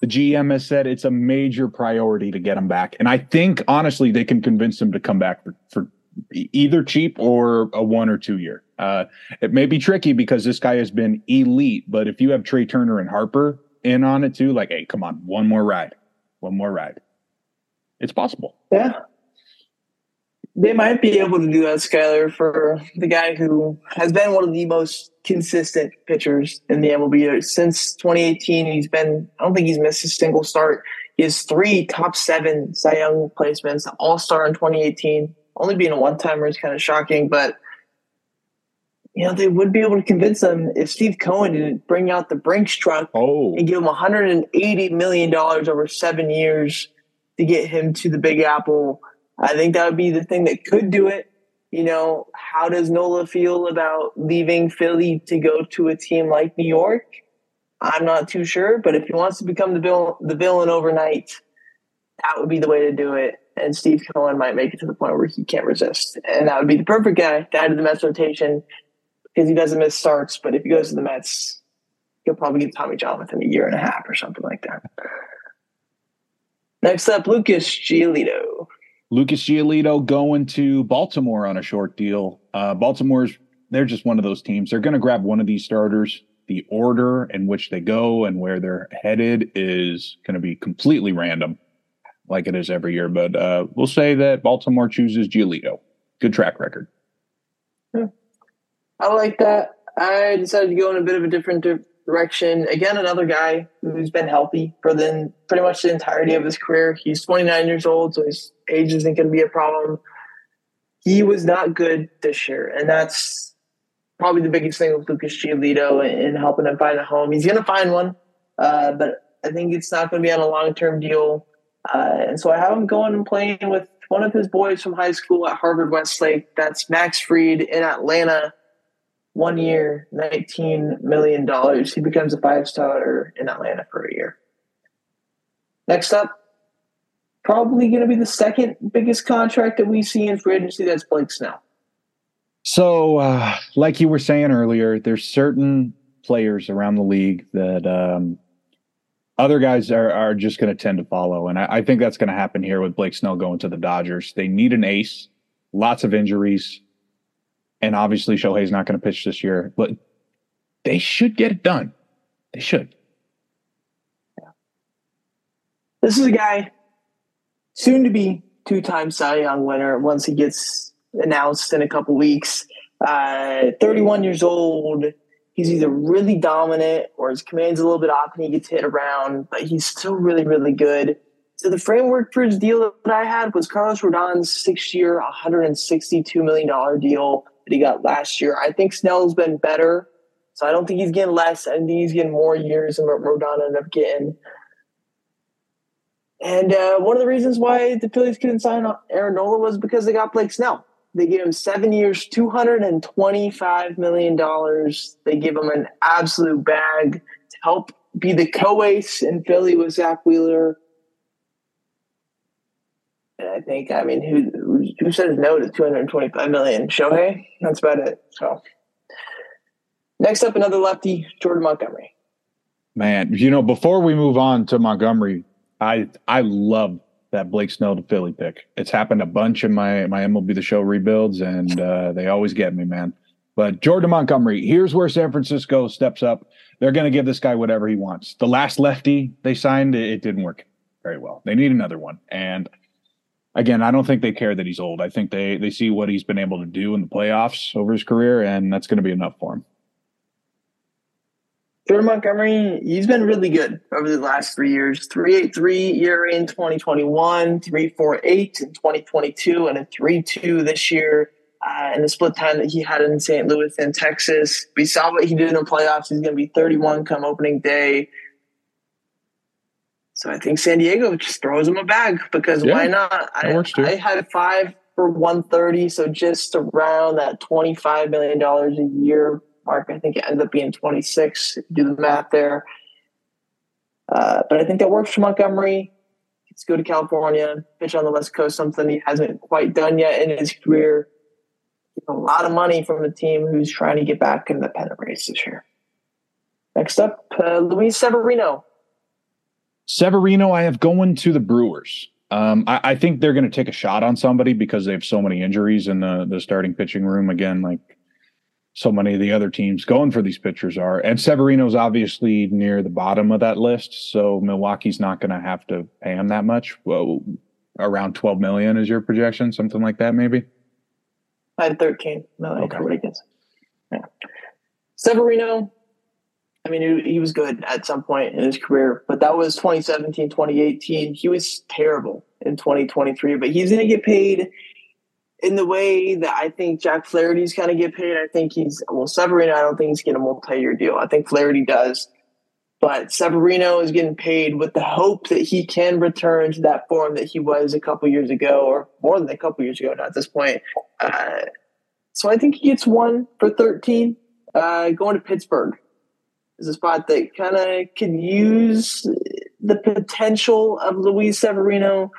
The GM has said it's a major priority to get him back. And I think, honestly, they can convince him to come back for, for either cheap or a one or two year. Uh, it may be tricky because this guy has been elite, but if you have Trea Turner and Harper in on it too, like, hey, come on, one more ride, one more ride. It's possible. Yeah they might be able to do that, Skyler, for the guy who has been one of the most consistent pitchers in the MLB since 2018. He's been, I don't think he's missed a single start. He has three top seven Cy Young placements, All Star in 2018. Only being a one timer is kind of shocking, but you know they would be able to convince them if Steve Cohen didn't bring out the Brinks truck oh. and give him 180 million dollars over seven years to get him to the Big Apple I think that would be the thing that could do it. You know, how does Nola feel about leaving Philly to go to a team like New York? I'm not too sure, but if he wants to become the villain, the villain overnight, that would be the way to do it. And Steve Cohen might make it to the point where he can't resist, and that would be the perfect guy to add to the Mets rotation because he doesn't miss starts. But if he goes to the Mets, he'll probably get Tommy John within a year and a half or something like that. Next up, Lucas Giolito. Lucas Giolito going to Baltimore on a short deal. Uh, Baltimore's they're just one of those teams. They're going to grab one of these starters. The order in which they go and where they're headed is going to be completely random, like it is every year. But uh, we'll say that Baltimore chooses Giolito. Good track record. Yeah. I like that. I decided to go in a bit of a different direction. Again, another guy who's been healthy for the pretty much the entirety of his career. He's 29 years old, so his age isn't going to be a problem. He was not good this year, and that's probably the biggest thing with Lucas Giolito in helping him find a home. He's going to find one, uh, but I think it's not going to be on a long term deal. Uh, and so I have him going and playing with one of his boys from high school at Harvard Westlake. That's Max Fried in Atlanta one year, $19 million. He becomes a five star in Atlanta for a year. Next up, probably going to be the second biggest contract that we see in free agency. That's Blake Snell. So, uh, like you were saying earlier, there's certain players around the league that um, other guys are, are just going to tend to follow. And I, I think that's going to happen here with Blake Snell going to the Dodgers. They need an ace, lots of injuries. And obviously, Shohei's not going to pitch this year, but they should get it done. They should. This is a guy soon to be two time Cy Young winner once he gets announced in a couple weeks. Uh, 31 years old. He's either really dominant or his command's a little bit off and he gets hit around, but he's still really, really good. So the framework for his deal that I had was Carlos Rodon's six year, $162 million deal that he got last year. I think Snell's been better. So I don't think he's getting less. I think he's getting more years than what Rodon ended up getting. And uh, one of the reasons why the Phillies couldn't sign Aaron Nola was because they got Blake Snell. They gave him seven years, $225 million. They give him an absolute bag to help be the co ace in Philly with Zack Wheeler. And I think, I mean, who, who says no to 225 million? Shohei? That's about it. So, next up, another lefty, Jordan Montgomery. Man, you know, before we move on to Montgomery, I I love that Blake Snell to Philly pick. It's happened a bunch in my my MLB the Show rebuilds, and uh, they always get me, man. But Jordan Montgomery, here's where San Francisco steps up. They're going to give this guy whatever he wants. The last lefty they signed, it didn't work very well. They need another one, and again, I don't think they care that he's old. I think they they see what he's been able to do in the playoffs over his career, and that's going to be enough for him. Jordan Montgomery, he's been really good over the last three years. 383 year in 2021, 348 in 2022, and a 3 2 this year. Uh, in the split time that he had in St. Louis and Texas. We saw what he did in the playoffs. He's going to be 31 come opening day. So I think San Diego just throws him a bag because yeah, why not? I, I had five for 130, so just around that $25 million a year mark. I think it ended up being 26. do the math there. Uh, but I think that works for Montgomery. Let's go to California, pitch on the West Coast, something he hasn't quite done yet in his career. Get a lot of money from a team who's trying to get back in the pennant race this year. Next up, uh, Luis Severino. Severino, I have going to the Brewers. Um, I, I, think they're going to take a shot on somebody because they have so many injuries in the the starting pitching room. Again, like so many of the other teams going for these pitchers are. And Severino's obviously near the bottom of that list, so Milwaukee's not going to have to pay him that much. Well, around 12 million is your projection, something like that, maybe. I had 13 million. Okay. What he gets. Yeah. Severino, I mean, he, he was good at some point in his career, but that was 2017, 2018. He was terrible in 2023, but he's going to get paid in the way that I think Jack Flaherty's going to get paid. I think he's well Severino. I don't think he's getting a multi-year deal. I think Flaherty does, but Severino is getting paid with the hope that he can return to that form that he was a couple years ago, or more than a couple years ago. Now at this point, uh, so I think he gets one for thirteen. Uh, going to Pittsburgh is a spot that kind of could use the potential of Luis Severino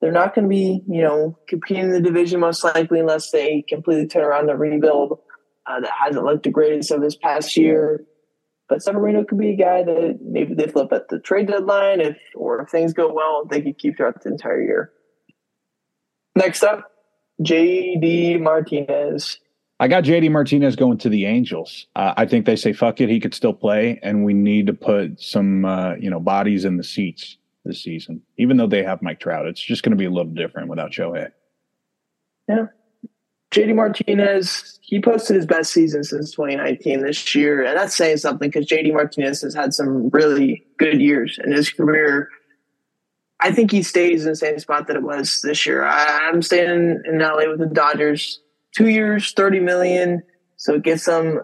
they're not going to be, you know, competing in the division most likely unless they completely turn around the rebuild uh, that hasn't looked the greatest of this past year. But Severino could be a guy that maybe they flip at the trade deadline, if or if things go well, they could keep throughout the entire year. Next up, JD Martinez. I got JD Martinez going to the Angels. Uh, I think they say fuck it, he could still play, and we need to put some uh, you know bodies in the seats this season. Even though they have Mike Trout, it's just going to be a little different without Shohei. Yeah. JD Martinez, he posted his best season since 2019 this year. And that's saying something because JD Martinez has had some really good years in his career. I think he stays in the same spot that it was this year. I, am staying in LA with the Dodgers. Two years, 30 million. So it gets them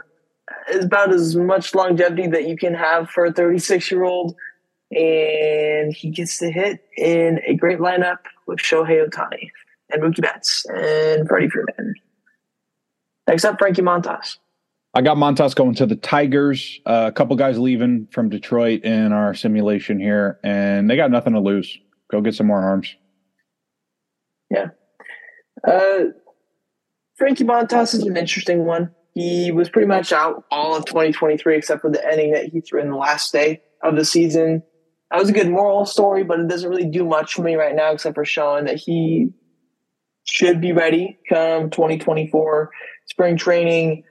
about as much longevity that you can have for a 36 year old and he gets to hit in a great lineup with Shohei Ohtani and Mookie Betts and Freddie Freeman. Next up, Frankie Montas. I got Montas going to the Tigers. Uh, a couple guys leaving from Detroit in our simulation here, and they got nothing to lose. Go get some more arms. Yeah. Uh, Frankie Montas is an interesting one. He was pretty much out all of 2023 except for the inning that he threw in the last day of the season that was a good moral story, but it doesn't really do much for me right now except for showing that he should be ready come 2024 spring training.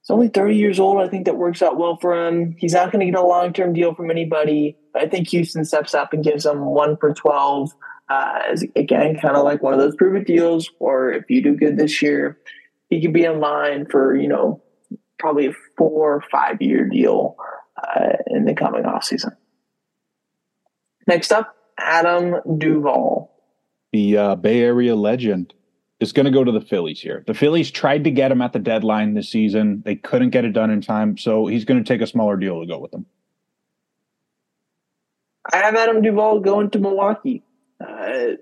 He's only 30 years old. I think that works out well for him. He's not going to get a long term deal from anybody. I think Houston steps up and gives him one for 12. Uh, again, kind of like one of those prove it deals. Or if you do good this year, he could be in line for, you know, probably a four or five year deal uh, in the coming off season. Next up, Adam Duvall. The uh, Bay Area legend is going to go to the Phillies here. The Phillies tried to get him at the deadline this season. They couldn't get it done in time, so he's going to take a smaller deal to go with them. I have Adam Duvall going to Milwaukee. Uh,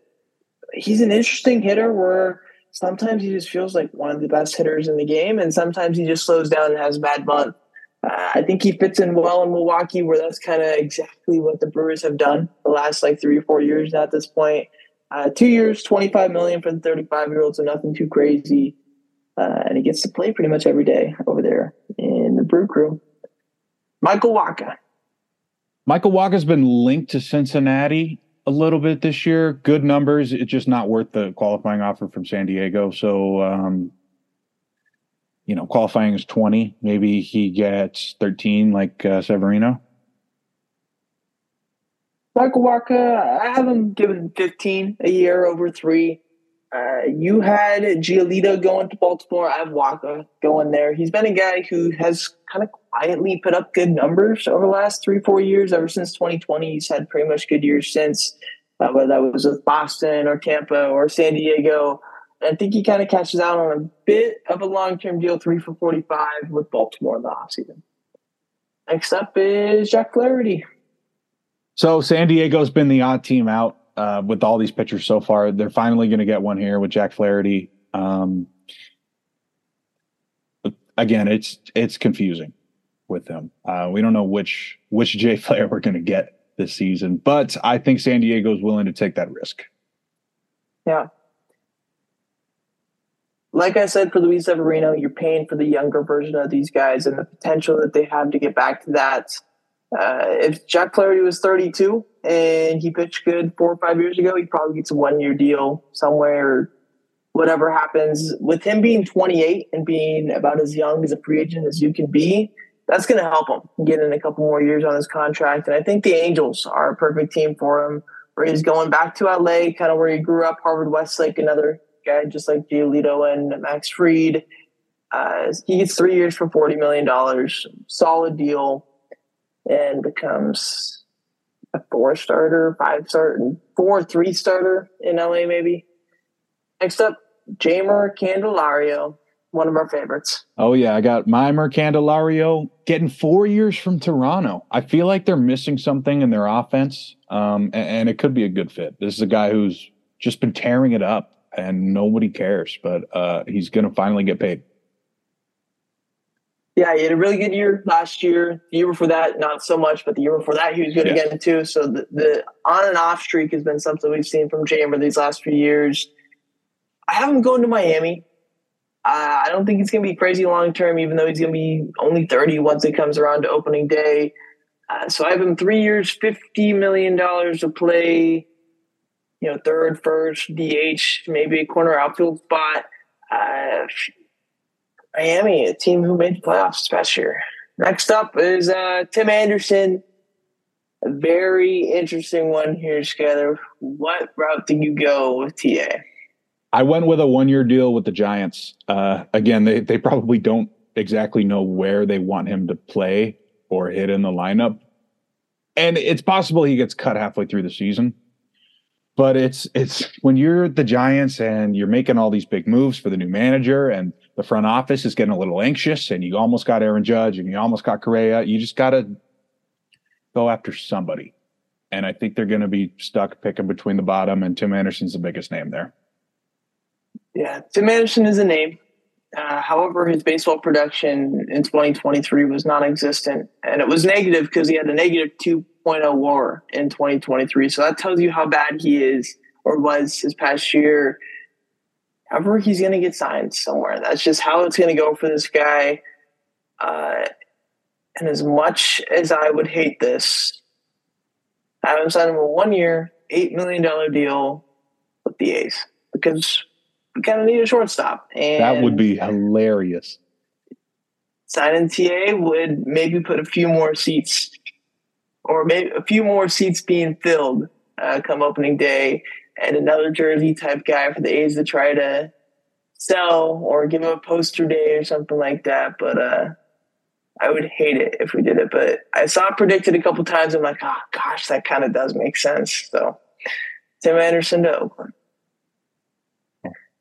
he's an interesting hitter where sometimes he just feels like one of the best hitters in the game, and sometimes he just slows down and has a bad month. Uh, I think he fits in well in Milwaukee, where that's kind of exactly what the Brewers have done the last like three or four years at this point. Uh, two years, twenty five million for the thirty five year old, so nothing too crazy, uh, and he gets to play pretty much every day over there in the Brew Crew. Michael Wacha. Michael Wacha's been linked to Cincinnati a little bit this year. Good numbers. It's just not worth the qualifying offer from San Diego. So um, you know, qualifying is 20. Maybe he gets 13 like uh, Severino. Michael Wacha, I have him given 15 a year over three. Uh, you had Giolito going to Baltimore. I have Wacha going there. He's been a guy who has kind of quietly put up good numbers over the last three, four years. Ever since 2020, he's had pretty much good years since, uh, whether that was with Boston or Tampa or San Diego. I think he kind of catches out on a bit of a long term deal, three for 45 with Baltimore in the offseason. Next up is Jack Flaherty. So San Diego's been the odd team out uh, with all these pitchers so far. They're finally going to get one here with Jack Flaherty. Um, again, it's it's confusing with them. Uh, we don't know which which Jay Flair we're going to get this season, but I think San Diego's willing to take that risk. Yeah, like I said for Luis Severino, you're paying for the younger version of these guys and the potential that they have to get back to that. Uh, if Jack Flaherty was 32 and he pitched good four or five years ago, he probably gets a one year deal somewhere. Whatever happens with him being 28 and being about as young as a free agent as you can be, that's going to help him get in a couple more years on his contract. And I think the Angels are a perfect team for him, where he's going back to LA, kind of where he grew up, Harvard Westlake, another guy just like Giolito and Max Fried. Uh, he gets three years for $40 million, solid deal, and becomes a four starter, five starter, four, three starter in LA, maybe. Next up, Jeimer Candelario, one of our favorites. Oh, yeah. I got Jeimer Candelario getting four years from Toronto. I feel like they're missing something in their offense, um, and, and it could be a good fit. This is a guy who's just been tearing it up and nobody cares. But uh, he's going to finally get paid. Yeah, he had a really good year last year. The year before that, not so much, but the year before that, he was good yeah. again too. So the, the on and off streak has been something we've seen from Jeimer these last few years. I have him going to Miami. Uh, I don't think it's going to be crazy long term, even though he's going to be only 30 once it comes around to opening day. Uh, so I have him three years, $50 million to play you know, third, first, DH, maybe a corner outfield spot. Uh, Miami, a team who made the playoffs past year. Next up is uh, Tim Anderson. A very interesting one here, Skyler. What route did you go with TA? I went with a one year deal with the Giants. Uh, again, they, they probably don't exactly know where they want him to play or hit in the lineup. And it's possible he gets cut halfway through the season but it's it's when you're the Giants and you're making all these big moves for the new manager and the front office is getting a little anxious and you almost got Aaron Judge and you almost got Correa, you just got to go after somebody. And I think they're going to be stuck picking between the bottom and Tim Anderson's the biggest name there. Yeah, Tim Anderson is a name. Uh, however, his baseball production in 2023 was non-existent, and it was negative because he had a negative two 2.0 war in 2023. So that tells you how bad he is or was his past year. However, he's going to get signed somewhere. That's just how it's going to go for this guy. Uh, and as much as I would hate this, I have him sign him a one year, $8 million deal with the A's because we kind of need a shortstop. And that would be hilarious. Signing TA would maybe put a few more seats or maybe a few more seats being filled uh, come opening day, and another jersey type guy for the A's to try to sell or give him a poster day or something like that. But uh, I would hate it if we did it. But I saw it predicted a couple times. I'm like, oh gosh, that kind of does make sense. So Tim Anderson to Oakland.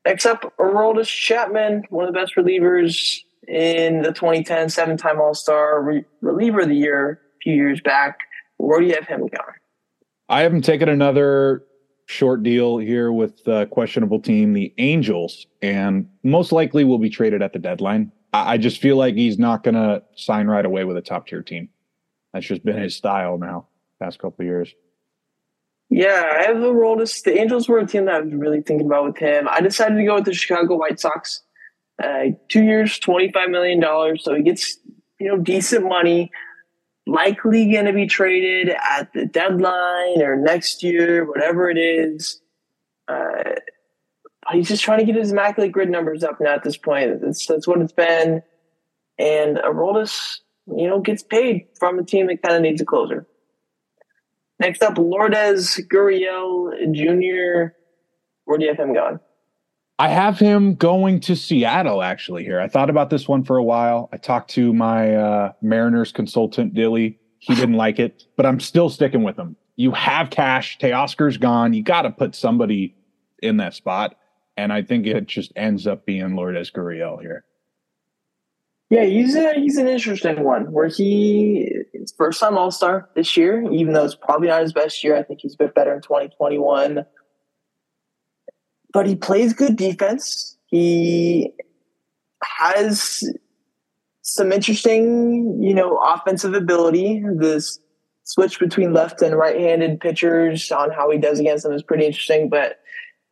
Next up, Aroldis Chapman, one of the best relievers in the 2010 seven-time All-Star re- reliever of the year a few years back. Where do you have him going? I haven't taken another short deal here with a questionable team, the Angels, and most likely will be traded at the deadline. I, I just feel like he's not going to sign right away with a top tier team. That's just been his style now, past couple years. Yeah, I have Aroldis. The Angels were a team that I was really thinking about with him. I decided to go with the Chicago White Sox. Uh, two years, $25 million. So he gets, you know, decent money likely going to be traded at the deadline or next year, whatever it is. Uh, he's just trying to get his immaculate grid numbers up now at this point. That's, that's what it's been. And Aroldis, you know, gets paid from a team that kind of needs a closer. Next up, Lourdes Gurriel Jr. Where do you have him going? I have him going to Seattle actually here. I thought about this one for a while. I talked to my uh, Mariners consultant, Dilly. He didn't like it, but I'm still sticking with him. You have cash. Teoscar's gone. You got to put somebody in that spot. And I think it just ends up being Lourdes Gurriel here. Yeah, he's a, he's an interesting one where he first time All Star this year, even though it's probably not his best year. I think he's a bit better in 2021 but he plays good defense. He has some interesting, you know, offensive ability. This switch between left and right-handed pitchers on how he does against them is pretty interesting. But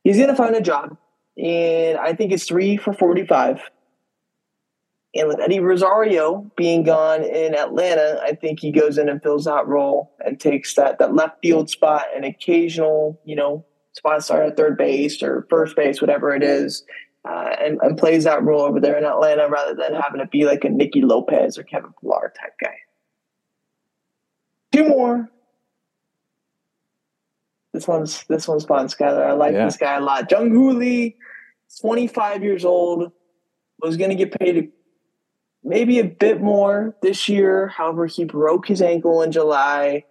he's going to find a job, and I think it's three for forty-five. And with Eddie Rosario being gone in Atlanta, I think he goes in and fills that role and takes that that left field spot, an occasional, you know, spot start at third base or first base, whatever it is, uh, and, and, plays that role over there in Atlanta rather than having to be like a Nicky Lopez or Kevin Pillar type guy. Two more. This one's this one's fun, Skyler. I like yeah. this guy a lot. Jung Hoo Lee, 25 years old, was going to get paid maybe a bit more this year. However, he broke his ankle in July.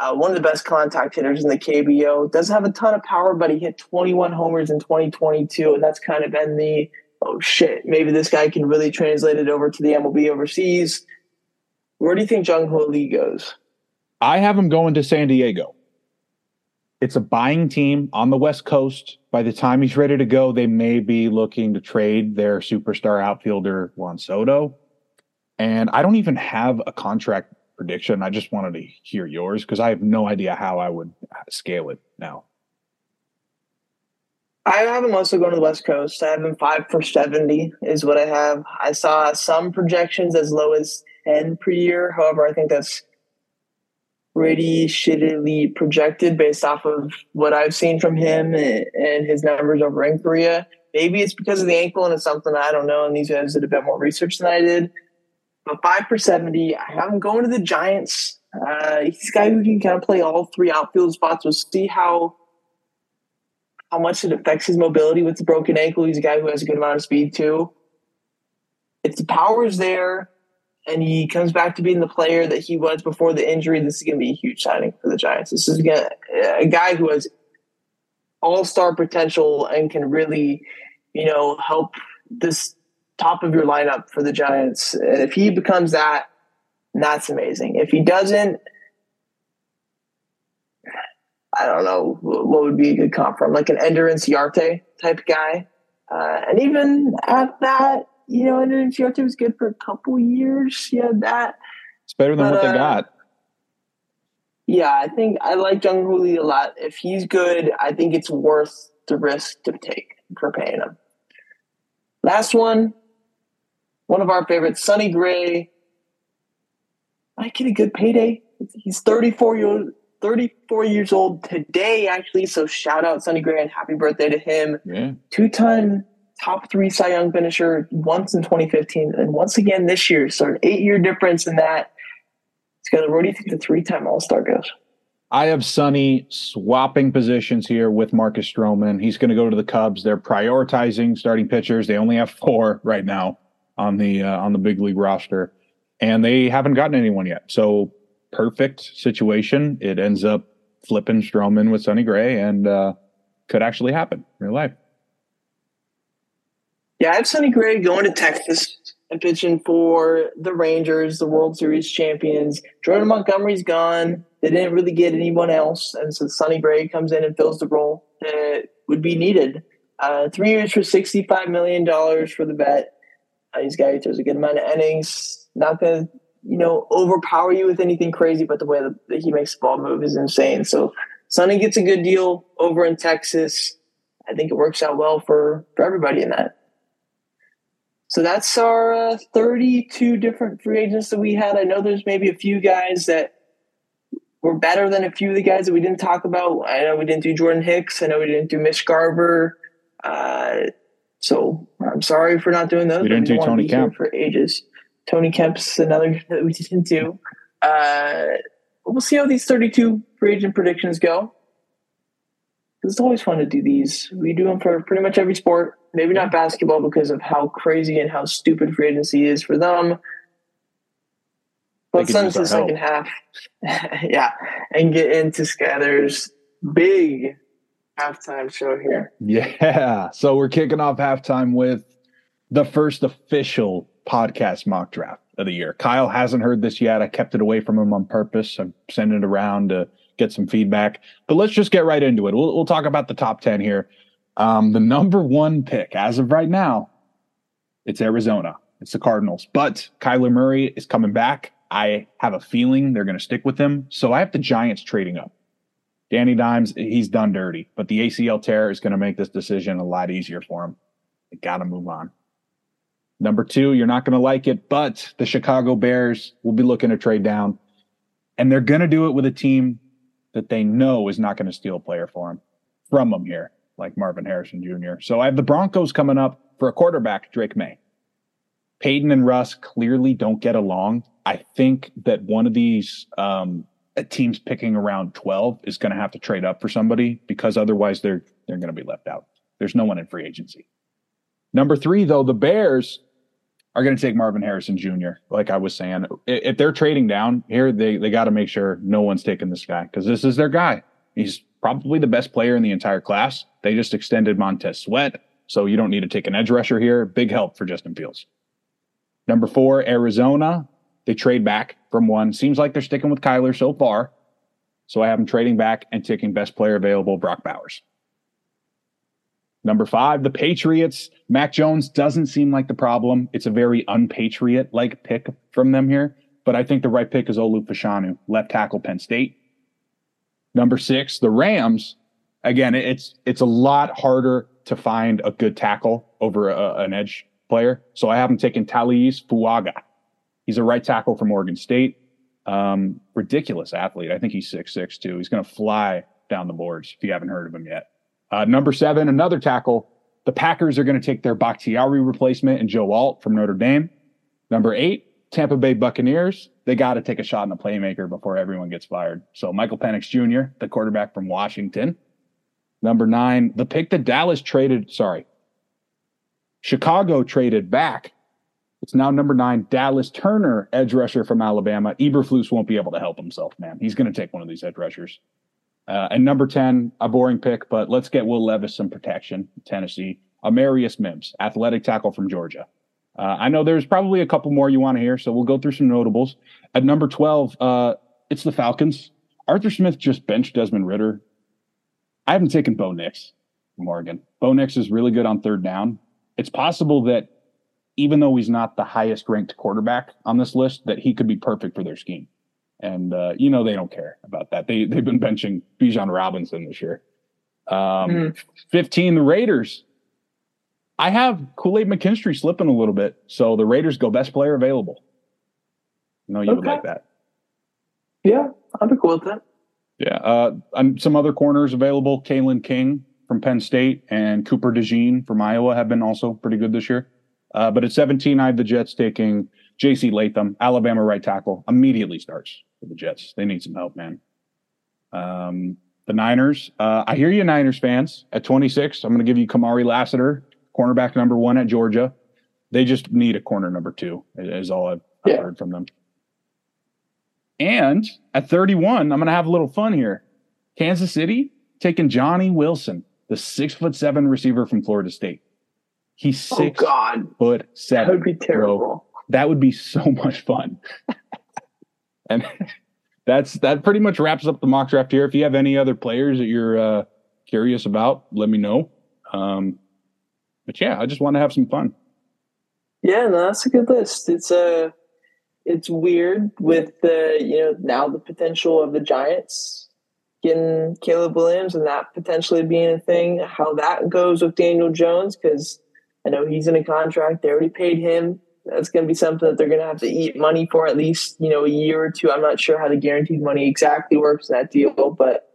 Uh, one of the best contact hitters in the KBO. Doesn't have a ton of power, but he hit 21 homers in 2022, and that's kind of been the oh shit, maybe this guy can really translate it over to the MLB overseas. Where do you think Jung Hoo Lee goes? I have him going to San Diego. It's a buying team on the West Coast. By the time he's ready to go, they may be looking to trade their superstar outfielder Juan Soto. And I don't even have a contract prediction. I just wanted to hear yours because I have no idea how I would scale it now. I have him also going to the West Coast. I have him five for 70 is what I have. I saw some projections as low as 10 per year. However, I think that's pretty shittily projected based off of what I've seen from him and his numbers over in Korea. Maybe it's because of the ankle and it's something I don't know. And these guys did a bit more research than I did. But five for 70, I have him going to the Giants. Uh, he's a guy who can kind of play all three outfield spots. We'll see how how much it affects his mobility with the broken ankle. He's a guy who has a good amount of speed too. If the power's there and he comes back to being the player that he was before the injury, this is going to be a huge signing for the Giants. This is gonna, a guy who has all star potential and can really, you know, help this top of your lineup for the Giants. And If he becomes that, that's amazing. If he doesn't, I don't know what would be a good comp from, like an Ender Inciarte type guy. Uh, and even at that, you know, Ender Inciarte was good for a couple years. Yeah, that. It's better than but, what they uh, got. Yeah, I think I like Jung Hoo Lee a lot. If he's good, I think it's worth the risk to take for paying him. Last one, one of our favorites, Sonny Gray. I get a good payday. He's 34 years 34 years old today, actually. So shout out Sonny Gray and happy birthday to him. Yeah. Two time top three Cy Young finisher once in 2015 and once again this year. So an eight year difference in that. Skyler, where do you think the three time All Star goes? I have Sonny swapping positions here with Marcus Stroman. He's going to go to the Cubs. They're prioritizing starting pitchers. They only have four right now on the uh, on the big league roster, and they haven't gotten anyone yet. So perfect situation. It ends up flipping Stroman with Sonny Gray, and uh, could actually happen in real life. Yeah, I have Sonny Gray going to Texas and pitching for the Rangers, the World Series champions. Jordan Montgomery's gone. they didn't really get anyone else, and so Sonny Gray comes in and fills the role that would be needed. Uh, three years for sixty-five million dollars for the bet. Uh, he's got throws a good amount of innings. Not going to you know overpower you with anything crazy, but the way that he makes the ball move is insane. So Sonny gets a good deal over in Texas. I think it works out well for for everybody in that. So that's our uh, 32 different free agents that we had. I know there's maybe a few guys that were better than a few of the guys that we didn't talk about. I know we didn't do Jordan Hicks. I know we didn't do Mitch Garver. Uh, so I'm sorry for not doing those. We didn't do Tony Kemp for ages. Tony Kemp's another that we didn't do. Uh, we'll see how these 32 free agent predictions go. It's always fun to do these. We do them for pretty much every sport. Maybe not basketball because of how crazy and how stupid free agency is for them. But since the second half. yeah. And get into Skyler's big halftime show here. Yeah. So we're kicking off halftime with the first official podcast mock draft of the year. Kyle hasn't heard this yet. I kept it away from him on purpose. I'm sending it around to get some feedback. But let's just get right into it. We'll, we'll talk about the top 10 here. Um, the number one pick as of right now, it's Arizona. It's the Cardinals. But Kyler Murray is coming back. I have a feeling they're going to stick with him. So I have the Giants trading up. Danny Dimes, he's done dirty, but the ACL tear is going to make this decision a lot easier for him. They got to move on. Number two, you're not going to like it, but the Chicago Bears will be looking to trade down, and they're going to do it with a team that they know is not going to steal a player for him from them here, like Marvin Harrison Jr. So I have the Broncos coming up for a quarterback, Drake Maye. Peyton and Russ clearly don't get along. I think that one of these um, teams picking around 12 is going to have to trade up for somebody because otherwise they're they're going to be left out. There's no one in free agency. Number three, though, the Bears are going to take Marvin Harrison Jr. Like I was saying, if they're trading down here, they they got to make sure no one's taking this guy because this is their guy. He's probably the best player in the entire class. They just extended Montez Sweat, so you don't need to take an edge rusher here. Big help for Justin Fields. Number four, Arizona. They trade back from one. Seems like they're sticking with Kyler so far. So I have them trading back and taking best player available, Brock Bowers. Number five, the Patriots. Mac Jones doesn't seem like the problem. It's a very unpatriot like pick from them here. But I think the right pick is Olu Fashanu, left tackle Penn State. Number six, the Rams. Again, it's it's a lot harder to find a good tackle over a, an edge player. So I have them taking Taliese Fuaga. He's a right tackle from Oregon State. Um, ridiculous athlete. I think he's six six too. He's going to fly down the boards if you haven't heard of him yet. Uh, number seven, another tackle. The Packers are going to take their Bakhtiari replacement and Joe Alt from Notre Dame. Number eight, Tampa Bay Buccaneers. They got to take a shot in a playmaker before everyone gets fired. So Michael Penix Jr., the quarterback from Washington. Number nine, the pick that Dallas traded, sorry, Chicago traded back. It's now number nine, Dallas Turner, edge rusher from Alabama. Eberflus won't be able to help himself, man. He's going to take one of these edge rushers. Uh, and number 10, a boring pick, but let's get Will Levis some protection, Tennessee. Amarius Mims, athletic tackle from Georgia. Uh, I know there's probably a couple more you want to hear, so we'll go through some notables. At number 12, uh, it's the Falcons. Arthur Smith just benched Desmond Ridder. I haven't taken Bo Nix from Oregon. Bo Nix is really good on third down. It's possible that even though he's not the highest ranked quarterback on this list, that he could be perfect for their scheme. And uh, you know they don't care about that. They they've been benching Bijan Robinson this year. Um, mm. Fifteen, the Raiders. I have Kool Aid McKinstry slipping a little bit, so the Raiders go best player available. No, you okay. would like that. Yeah, I'd be cool with that. Yeah, uh, and some other corners available. Kalen King from Penn State and Cooper DeJean from Iowa have been also pretty good this year. Uh, but at 17, I have the Jets taking J.C. Latham, Alabama right tackle, immediately starts for the Jets. They need some help, man. Um, the Niners, uh, I hear you, Niners fans. At 26, I'm going to give you Kamari Lassiter, cornerback number one at Georgia. They just need a corner number two, is all I've, yeah. heard from them. And at 31, I'm going to have a little fun here. Kansas City taking Johnny Wilson, the six foot seven receiver from Florida State. He's oh, six oh God. foot seven. That would be terrible. Bro. That would be so much fun. and that's that pretty much wraps up the mock draft here. If you have any other players that you're uh, curious about, let me know. Um, but yeah, I just want to have some fun. Yeah, no, that's a good list. It's a uh, it's weird with the you know now the potential of the Giants getting Caleb Williams and that potentially being a thing. How that goes with Daniel Jones because I know he's in a contract. They already paid him. That's going to be something that they're going to have to eat money for at least you know a year or two. I'm not sure how the guaranteed money exactly works in that deal, but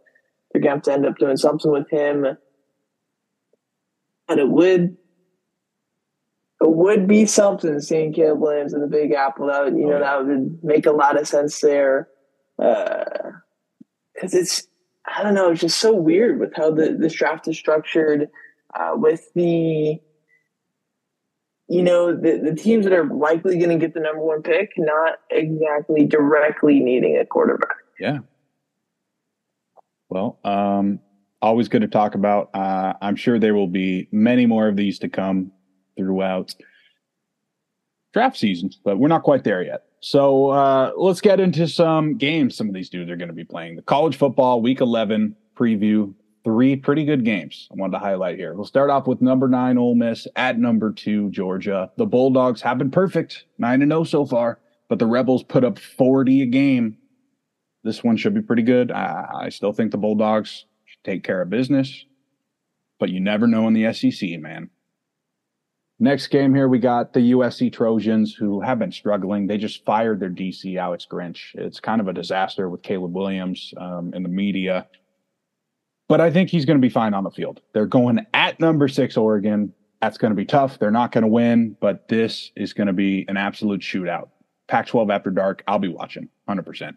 they're going to have to end up doing something with him. And it would it would be something seeing Caleb Williams in the Big Apple. That would, you know, that would make a lot of sense there. Because uh, it's, I don't know, it's just so weird with how the this draft is structured. Uh, with the, you know, the, the teams that are likely going to get the number one pick, not exactly directly needing a quarterback. Yeah. Well, um, always good to talk about. Uh, I'm sure there will be many more of these to come throughout draft season, but we're not quite there yet. So uh, let's get into some games some of these dudes are going to be playing. The college football week 11 preview, three pretty good games I wanted to highlight here. We'll start off with number nine Ole Miss at number two Georgia. The Bulldogs have been perfect, 9 and 0 so far, but the Rebels put up 40 a game. This one should be pretty good. I, I still think the Bulldogs should take care of business, but you never know in the SEC, man. Next game here, we got the USC Trojans who have been struggling. They just fired their DC, Alex Grinch. It's kind of a disaster with Caleb Williams um, in the media. But I think he's going to be fine on the field. They're going at number six, Oregon. That's going to be tough. They're not going to win, but this is going to be an absolute shootout. Pac 12 after dark, I'll be watching 100%.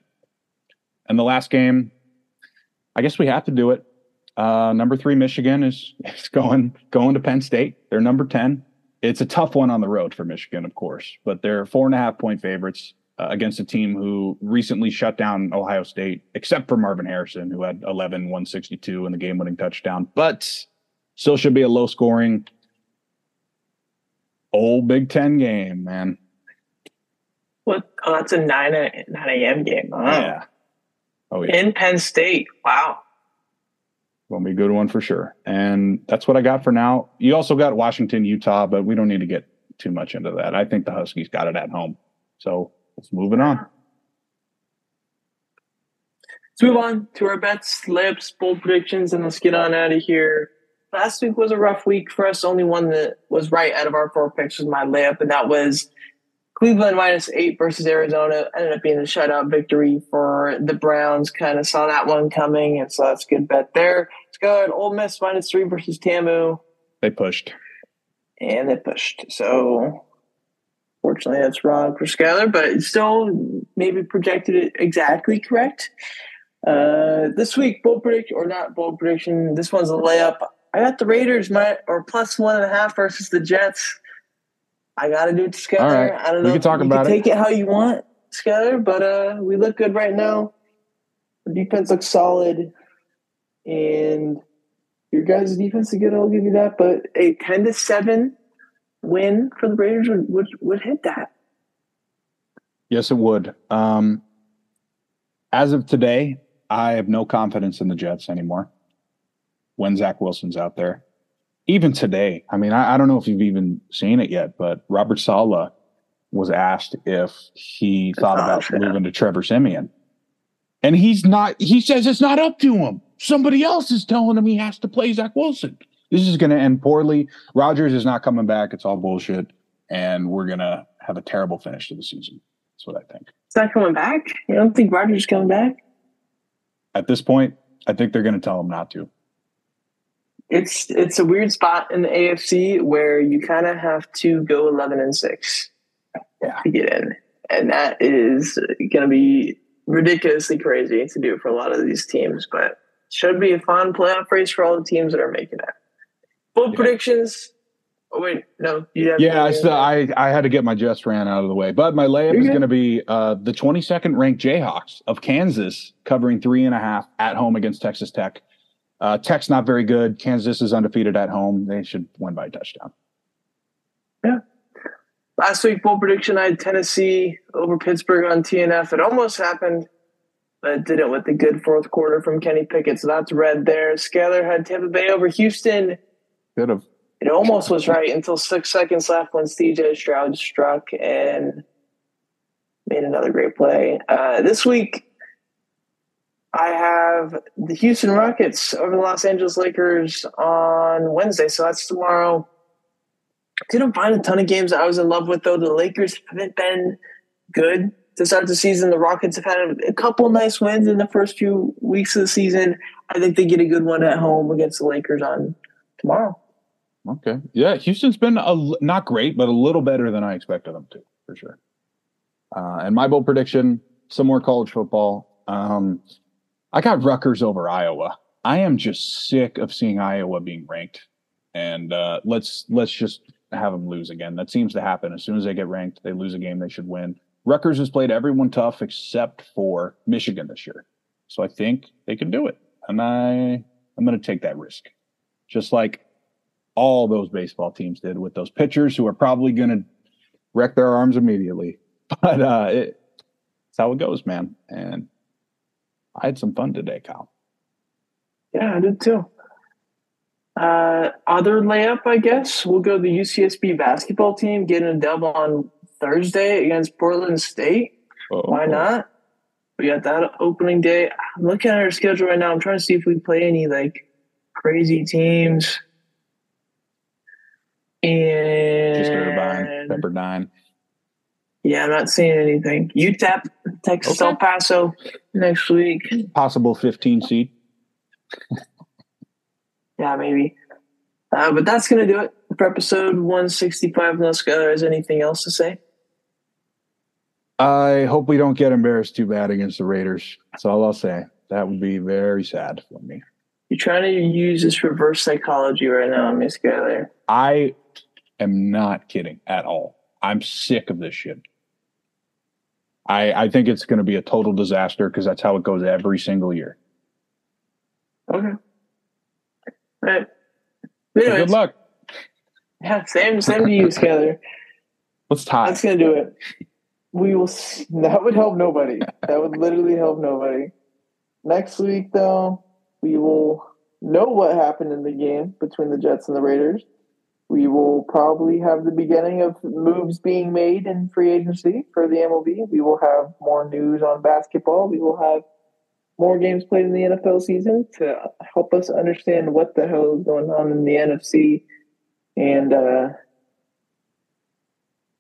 And the last game, I guess we have to do it. Uh, number three, Michigan is, is going going to Penn State. They're number 10 it's a tough one on the road for Michigan, of course, but they're four and a half point favorites uh, against a team who recently shut down Ohio State, except for Marvin Harrison, who had 11, 162 in the game winning touchdown, but still should be a low scoring old Big Ten game, man. What? Oh, that's a 9, 9 a.m. game. Oh. Yeah. Oh, yeah. In Penn State. Wow to be a good one for sure. And that's what I got for now. You also got Washington, Utah, but we don't need to get too much into that. I think the Huskies got it at home. So let's move it on. Let's move on to our bets, lips, bold predictions, and let's get on out of here. Last week was a rough week for us. Only one that was right out of our four picks was my layup, and that was Cleveland minus eight versus Arizona ended up being a shutout victory for the Browns. Kind of saw that one coming, and so that's a good bet there. Let's go ahead. Ole Miss minus three versus TAMU. They pushed. And they pushed. So, fortunately, that's wrong for Skyler, but still maybe projected it exactly correct. Uh, this week, bold prediction or not bold prediction. This one's a layup. I got the Raiders my or plus one and a half versus the Jets. I got to do it together. All right. I don't know. We can talk you about can it. Take it how you want, together. But uh, we look good right now. The defense looks solid, and your guys' defense is good. I'll give you that. But a ten to seven win for the Raiders would would, would hit that. Yes, it would. Um, as of today, I have no confidence in the Jets anymore. When Zach Wilson's out there, even today, I mean, I, I, don't know if you've even seen it yet, but Robert Saleh was asked if he thought about moving to Trevor Siemian. And he's not, he says it's not up to him. Somebody else is telling him he has to play Zach Wilson. This is going to end poorly. Rodgers is not coming back. It's all bullshit. And we're going to have a terrible finish to the season. That's what I think. It's not coming back? You don't think Rodgers is coming back? At this point, I think they're going to tell him not to it's it's a weird spot in the AFC where you kind of have to go eleven and six yeah. to get in, and that is going to be ridiculously crazy to do for a lot of these teams. But should be a fun playoff race for all the teams that are making it. Bold yeah. predictions. Oh wait, no, yeah, I, still, I I had to get my just ran out of the way, but my layup is going to be uh, the 22nd ranked Jayhawks of Kansas covering three and a half at home against Texas Tech. Uh, Tech's not very good. Kansas is undefeated at home. They should win by a touchdown. Yeah. Last week, bold prediction I had Tennessee over Pittsburgh on TNF. It almost happened. but didn't with the good fourth quarter from Kenny Pickett. So that's red there. Skyler had Tampa Bay over Houston. It almost was right until six seconds left when CJ Stroud struck and made another great play. Uh, this week, I have the Houston Rockets over the Los Angeles Lakers on Wednesday. So that's tomorrow. Didn't find a ton of games I was in love with, though. The Lakers haven't been good to start the season. The Rockets have had a couple nice wins in the first few weeks of the season. I think they get a good one at home against the Lakers on tomorrow. Okay. Yeah, Houston's been a, not great, but a little better than I expected them to, for sure. Uh, and my bold prediction: some more college football. Um, I got Rutgers over Iowa. I am just sick of seeing Iowa being ranked, and uh, let's let's just have them lose again. That seems to happen as soon as they get ranked. They lose a game they should win. Rutgers has played everyone tough except for Michigan this year, so I think they can do it, and I I'm going to take that risk, just like all those baseball teams did with those pitchers who are probably going to wreck their arms immediately. But uh, it, it's how it goes, man. And I had some fun today, Kyle. Yeah, I did too. Uh, other layup, I guess. We'll go the UCSB basketball team getting a dub on Thursday against Portland State. Uh-oh. Why not? We got that opening day. I'm looking at our schedule right now. I'm trying to see if we play any like crazy teams. And just Irvine, Pepperdine. Yeah, I'm not seeing anything. UTEP, Texas okay. El Paso next week. Possible 15 seed. yeah, maybe. Uh, but that's going to do it for episode 165. Unless Skyler has anything else to say. I hope we don't get embarrassed too bad against the Raiders. That's all I'll say. That would be very sad for me. You're trying to use this reverse psychology right now, Miss Skyler. I am not kidding at all. I'm sick of this shit. I, I think it's going to be a total disaster because that's how it goes every single year. Okay. All right. Anyways, good luck. Yeah, same same to you, Skyler. Let's tie. That's gonna do it. We will. That would help nobody. that would literally help nobody. Next week, though, we will know what happened in the game between the Jets and the Raiders. We will probably have the beginning of moves being made in free agency for the MLB. We will have more news on basketball. We will have more games played in the NFL season to help us understand what the hell is going on in the NFC. And uh,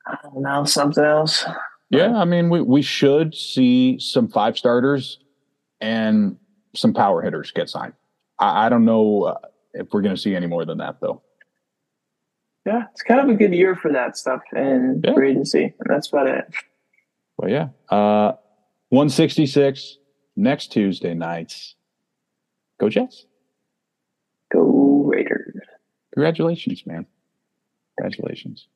I don't know, something else. Yeah, I mean, we, we should see some five starters and some power hitters get signed. I, I don't know uh, if we're going to see any more than that, though. Yeah, it's kind of a good year for that stuff and yeah. free agency, and that's about it. Well, yeah, uh, one sixty six next Tuesday nights. Go Jets. Go Raiders. Congratulations, man. Congratulations.